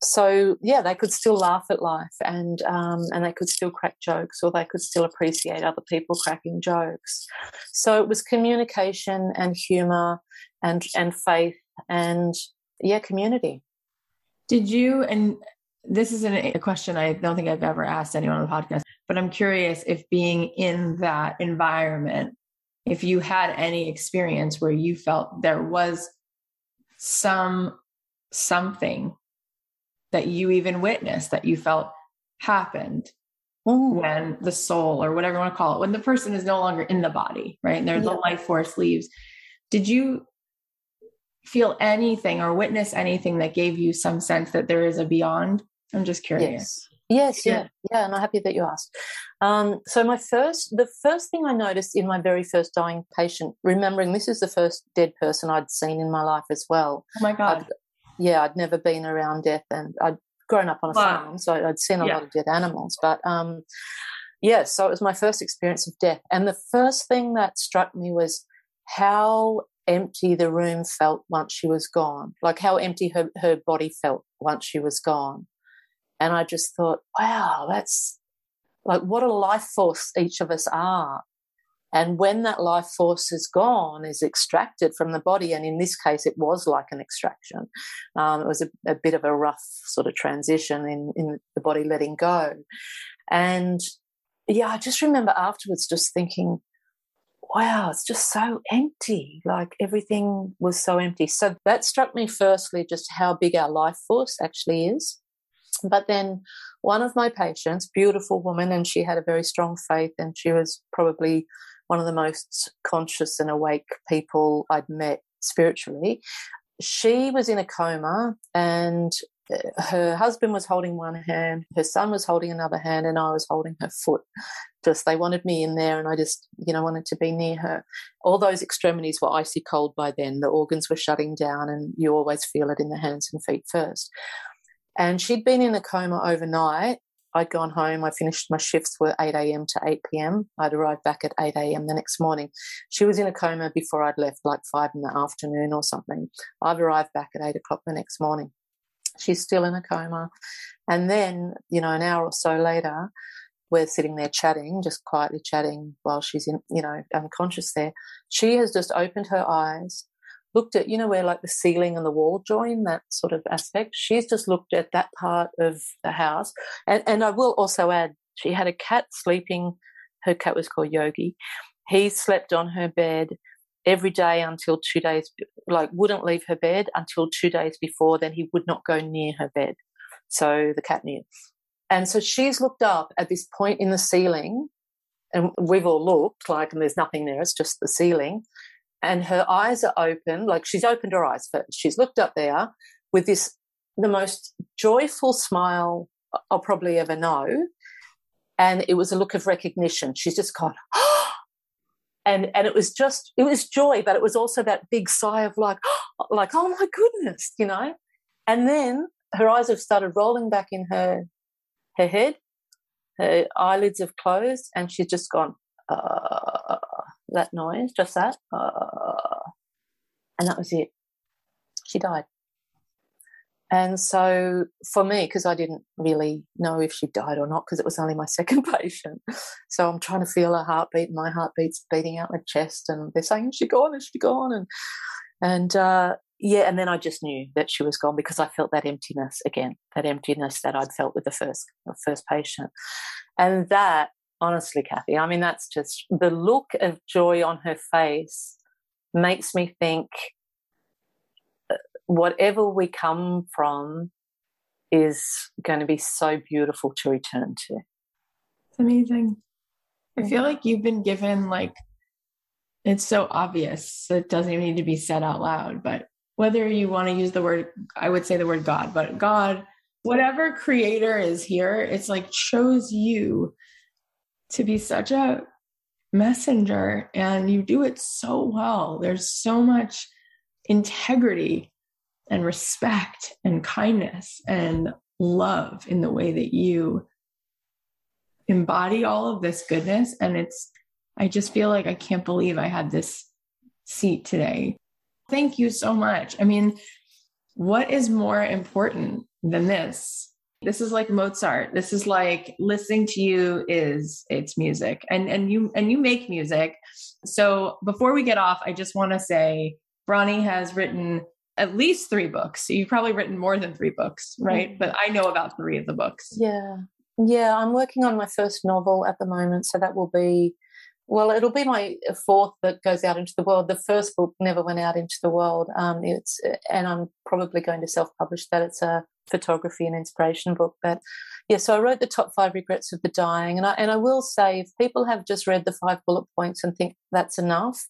So yeah, they could still laugh at life, and um, and they could still crack jokes, or they could still appreciate other people cracking jokes. So it was communication and humour, and and faith, and yeah, community. Did you, and this isn't a question I don't think I've ever asked anyone on the podcast, but I'm curious if being in that environment, if you had any experience where you felt there was some something that you even witnessed that you felt happened Ooh. when the soul or whatever you want to call it when the person is no longer in the body right and there's yeah. the life force leaves did you feel anything or witness anything that gave you some sense that there is a beyond? I'm just curious. Yes. Yes, yeah, yeah, and I'm happy that you asked. Um, so my first, the first thing I noticed in my very first dying patient, remembering this is the first dead person I'd seen in my life as well. Oh my god! Yeah, I'd never been around death, and I'd grown up on a wow. farm, so I'd seen a yeah. lot of dead animals. But um, yeah, so it was my first experience of death, and the first thing that struck me was how empty the room felt once she was gone, like how empty her, her body felt once she was gone. And I just thought, wow, that's like what a life force each of us are. And when that life force is gone, is extracted from the body, and in this case, it was like an extraction. Um, it was a, a, bit of a rough sort of transition in, in the body letting go. And yeah, I just remember afterwards just thinking, wow, it's just so empty. Like everything was so empty. So that struck me firstly, just how big our life force actually is. But then one of my patients, beautiful woman, and she had a very strong faith, and she was probably one of the most conscious and awake people I'd met spiritually. She was in a coma and uh, her husband was holding one hand, her son was holding another hand, and I was holding her foot. Just they wanted me in there, and I just, you know, wanted to be near her. All those extremities were icy cold by then. The organs were shutting down, and you always feel it in the hands and feet first. And she'd been in a coma overnight. I'd gone home. I finished my shifts were 8 a.m. to 8 p.m. I'd arrived back at 8 a.m. the next morning. She was in a coma before I'd left, like five in the afternoon or something. I've arrived back at 8 o'clock the next morning. She's still in a coma. And then, you know, an hour or so later, we're sitting there chatting, just quietly chatting while she's in, you know, unconscious there. She has just opened her eyes, looked at, you know, where like the ceiling and the wall join, that sort of aspect. She's just looked at that part of the house. And, and I will also add, she had a cat sleeping. Her cat was called Yogi. He slept on her bed every day until two days, like wouldn't leave her bed until two days before, then he would not go near her bed. So the cat knew. And so she's looked up at this point in the ceiling, and we've all looked like, and there's nothing there, it's just the ceiling. And her eyes are open, like she's opened her eyes first. She's looked up there with this, the most joyful smile I'll probably ever know. And it was a look of recognition. She's just gone, oh, and and it was just it was joy but it was also that big sigh of like like oh my goodness you know and then her eyes have started rolling back in her her head her eyelids have closed and she's just gone uh, that noise just that uh, and that was it she died and so for me, because I didn't really know if she died or not, because it was only my second patient. So I'm trying to feel her heartbeat. My heartbeat's beating out my chest, and they're saying, "Is she gone? Is she gone?" And and uh, yeah, and then I just knew that she was gone because I felt that emptiness again, that emptiness that I'd felt with the first the first patient, and that honestly, Cathy, I mean, that's just the look of joy on her face makes me think uh, whatever we come from is going to be so beautiful to return to. It's amazing. I feel like you've been given like it's so obvious it doesn't even need to be said out loud but whether you want to use the word i would say the word god but god whatever creator is here it's like chose you to be such a messenger and you do it so well there's so much integrity and respect and kindness and love in the way that you embody all of this goodness. And it's, I just feel like I can't believe I had this seat today. Thank you so much. I mean, what is more important than this? This is like Mozart. This is like listening to you is it's music. And and you and you make music. So before we get off, I just want to say Bronnie has written at least three books. You've probably written more than three books, right? Mm-hmm. But I know about three of the books. Yeah. Yeah, I'm working on my first novel at the moment. So that will be, well, it'll be my fourth that goes out into the world. The first book never went out into the world. Um, it's, and I'm probably going to self publish that. It's a photography and inspiration book. But yeah, so I wrote the top five regrets of the dying. And I, and I will say, if people have just read the five bullet points and think that's enough,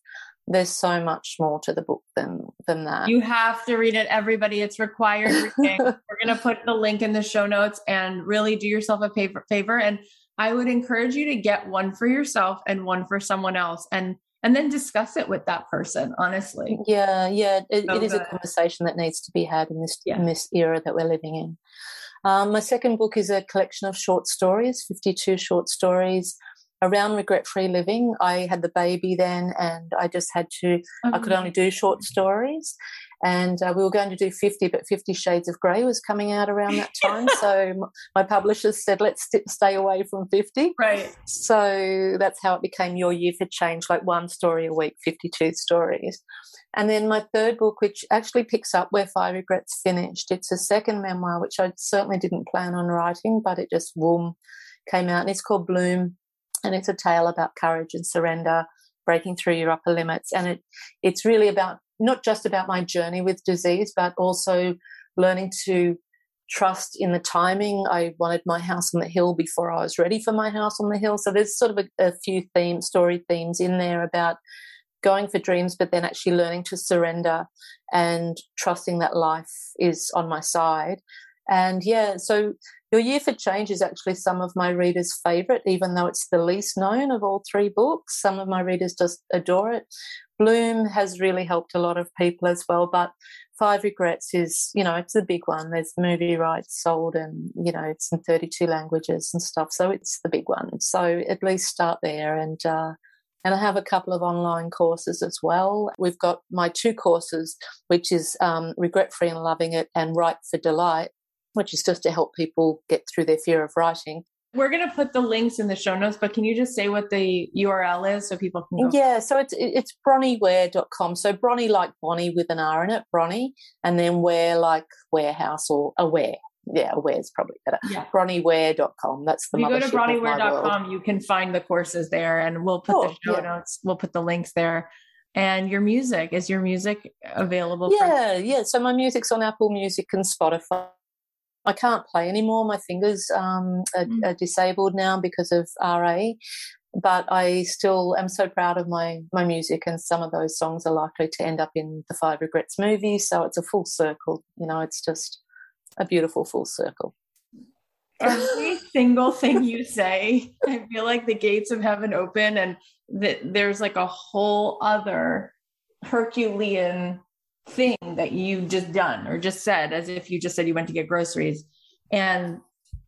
there's so much more to the book than than that. You have to read it, everybody. It's required reading. We're going to put the link in the show notes and really do yourself a favor, favor. And I would encourage you to get one for yourself and one for someone else, and and then discuss it with that person. Honestly, yeah, yeah, it, so it is a conversation that needs to be had in this yeah. in this era that we're living in. Um, my second book is a collection of short stories, 52 short stories around regret free living. I had the baby then, and I just had to, mm-hmm. I could only do short stories. And uh, we were going to do 50, but 50 Shades of Grey was coming out around that time. so my publishers said, let's st- stay away from 50. Right. So that's how it became Your Year for Change, like one story a week, 52 stories. And then my third book, which actually picks up where Five Regrets finished, it's a second memoir, which I certainly didn't plan on writing, but it just boom came out. And it's called Bloom and it's a tale about courage and surrender, breaking through your upper limits. And it it's really about not just about my journey with disease, but also learning to trust in the timing. I wanted my house on the hill before I was ready for my house on the hill. So there's sort of a, a few theme story themes in there about going for dreams, but then actually learning to surrender and trusting that life is on my side. And yeah, so your Year for Change is actually some of my readers' favourite, even though it's the least known of all three books. Some of my readers just adore it. Bloom has really helped a lot of people as well, but Five Regrets is, you know, it's a big one. There's movie rights sold and, you know, it's in 32 languages and stuff. So it's the big one. So at least start there. And, uh, and I have a couple of online courses as well. We've got my two courses, which is um, Regret Free and Loving It and Write for Delight which is just to help people get through their fear of writing. We're going to put the links in the show notes, but can you just say what the URL is so people can go? Yeah, so it's it's bronnieware.com. So Bronnie like Bonnie with an R in it, Bronnie, and then ware like warehouse or aware. Yeah, aware is probably better. Yeah. Bronnieware.com. That's the You go to bronnieware.com, you can find the courses there and we'll put oh, the show yeah. notes, we'll put the links there and your music is your music available yeah for- yeah so my music's on apple music and spotify I can't play anymore. My fingers um, are, mm. are, disabled now because of RA. But I still am so proud of my my music, and some of those songs are likely to end up in the Five Regrets movie. So it's a full circle. You know, it's just a beautiful full circle. Every single thing you say, I feel like the gates of heaven open, and that there's like a whole other Herculean thing that you just done or just said as if you just said you went to get groceries. And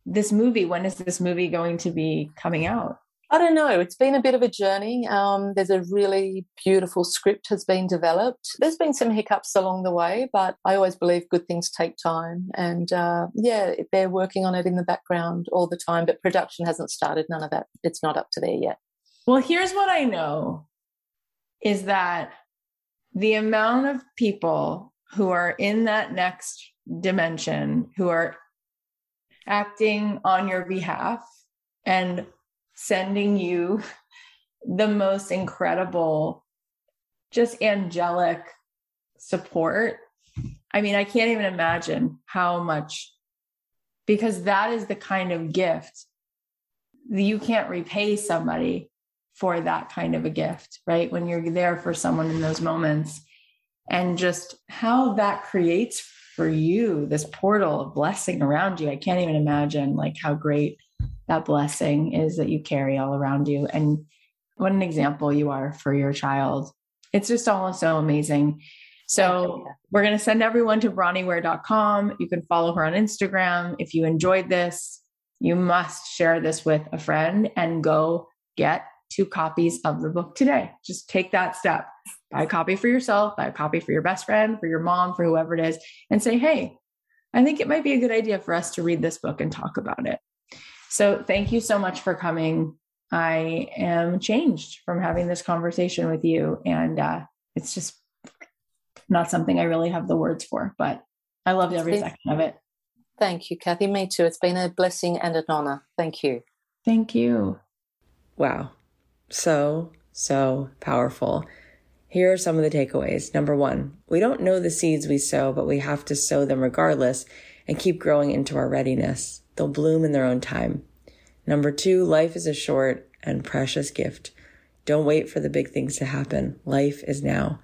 this movie when is this movie going to be coming out? I don't know. It's been a bit of a journey. Um, there's a really beautiful script has been developed. There's been some hiccups along the way but i always believe good things take time. And uh, yeah they're working on it in the background all the time but production hasn't started none of that. It's not up to there yet. Well here's what i know is that the amount of people who are in that next dimension who are acting on your behalf and sending you the most incredible just angelic support. I mean i can't even imagine how much because that is the kind of gift you can't repay somebody for that kind of a gift, right? When you're there for someone in those moments and just how that creates for you this portal of blessing around you. I can't even imagine like how great that blessing is that you carry all around you and what an example you are for your child. It's just all so amazing. So we're going to send everyone to bronnieware.com. You can follow her on Instagram. If you enjoyed this, you must share this with a friend and go get two copies of the book today. Just take that step. Buy a copy for yourself, buy a copy for your best friend, for your mom, for whoever it is, and say, hey, I think it might be a good idea for us to read this book and talk about it. So thank you so much for coming. I am changed from having this conversation with you. And uh, it's just not something I really have the words for, but I loved every second of it. Thank you, Cathy. Me too. It's been a blessing and an honor. Thank you. Thank you. Wow. So, so powerful. Here are some of the takeaways. Number one, we don't know the seeds we sow, but we have to sow them regardless and keep growing into our readiness. They'll bloom in their own time. Number two, life is a short and precious gift. Don't wait for the big things to happen. Life is now.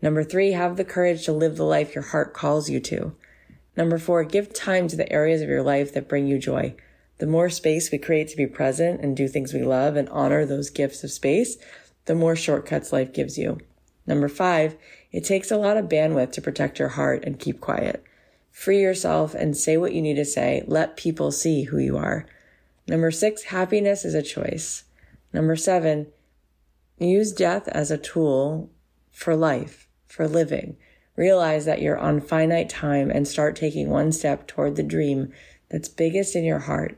Number three, have the courage to live the life your heart calls you to. Number four, give time to the areas of your life that bring you joy. The more space we create to be present and do things we love and honor those gifts of space, the more shortcuts life gives you. Number five, it takes a lot of bandwidth to protect your heart and keep quiet. Free yourself and say what you need to say. Let people see who you are. Number six, happiness is a choice. Number seven, use death as a tool for life, for living. Realize that you're on finite time and start taking one step toward the dream that's biggest in your heart.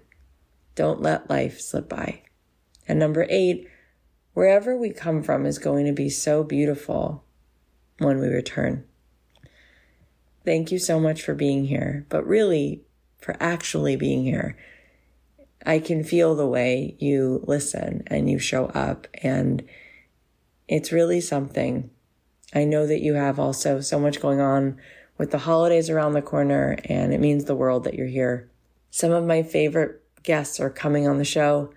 Don't let life slip by. And number eight, wherever we come from is going to be so beautiful when we return. Thank you so much for being here, but really for actually being here. I can feel the way you listen and you show up, and it's really something. I know that you have also so much going on with the holidays around the corner, and it means the world that you're here. Some of my favorite guests are coming on the show.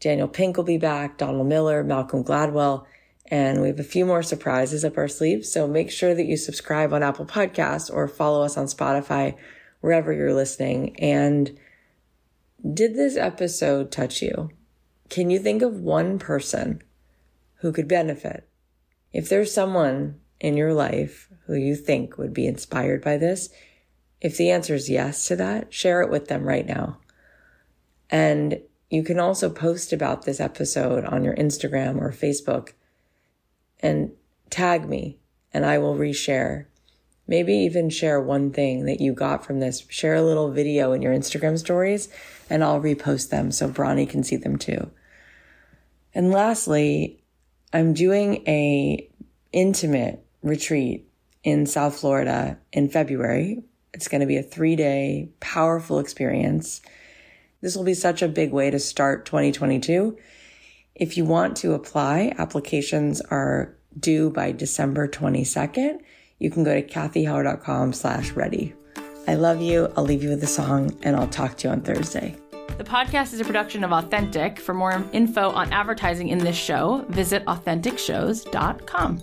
Daniel Pink will be back, Donald Miller, Malcolm Gladwell, and we have a few more surprises up our sleeves. So make sure that you subscribe on Apple Podcasts or follow us on Spotify, wherever you're listening. And did this episode touch you? Can you think of one person who could benefit? If there's someone in your life who you think would be inspired by this, if the answer is yes to that, share it with them right now. And you can also post about this episode on your Instagram or Facebook and tag me and I will reshare. Maybe even share one thing that you got from this. Share a little video in your Instagram stories and I'll repost them so Bronnie can see them too. And lastly, I'm doing a intimate retreat in South Florida in February. It's going to be a three day powerful experience. This will be such a big way to start 2022 if you want to apply, applications are due by December 22nd. You can go to cathyheller.com slash ready. I love you. I'll leave you with a song and I'll talk to you on Thursday. The podcast is a production of Authentic. For more info on advertising in this show, visit AuthenticShows.com.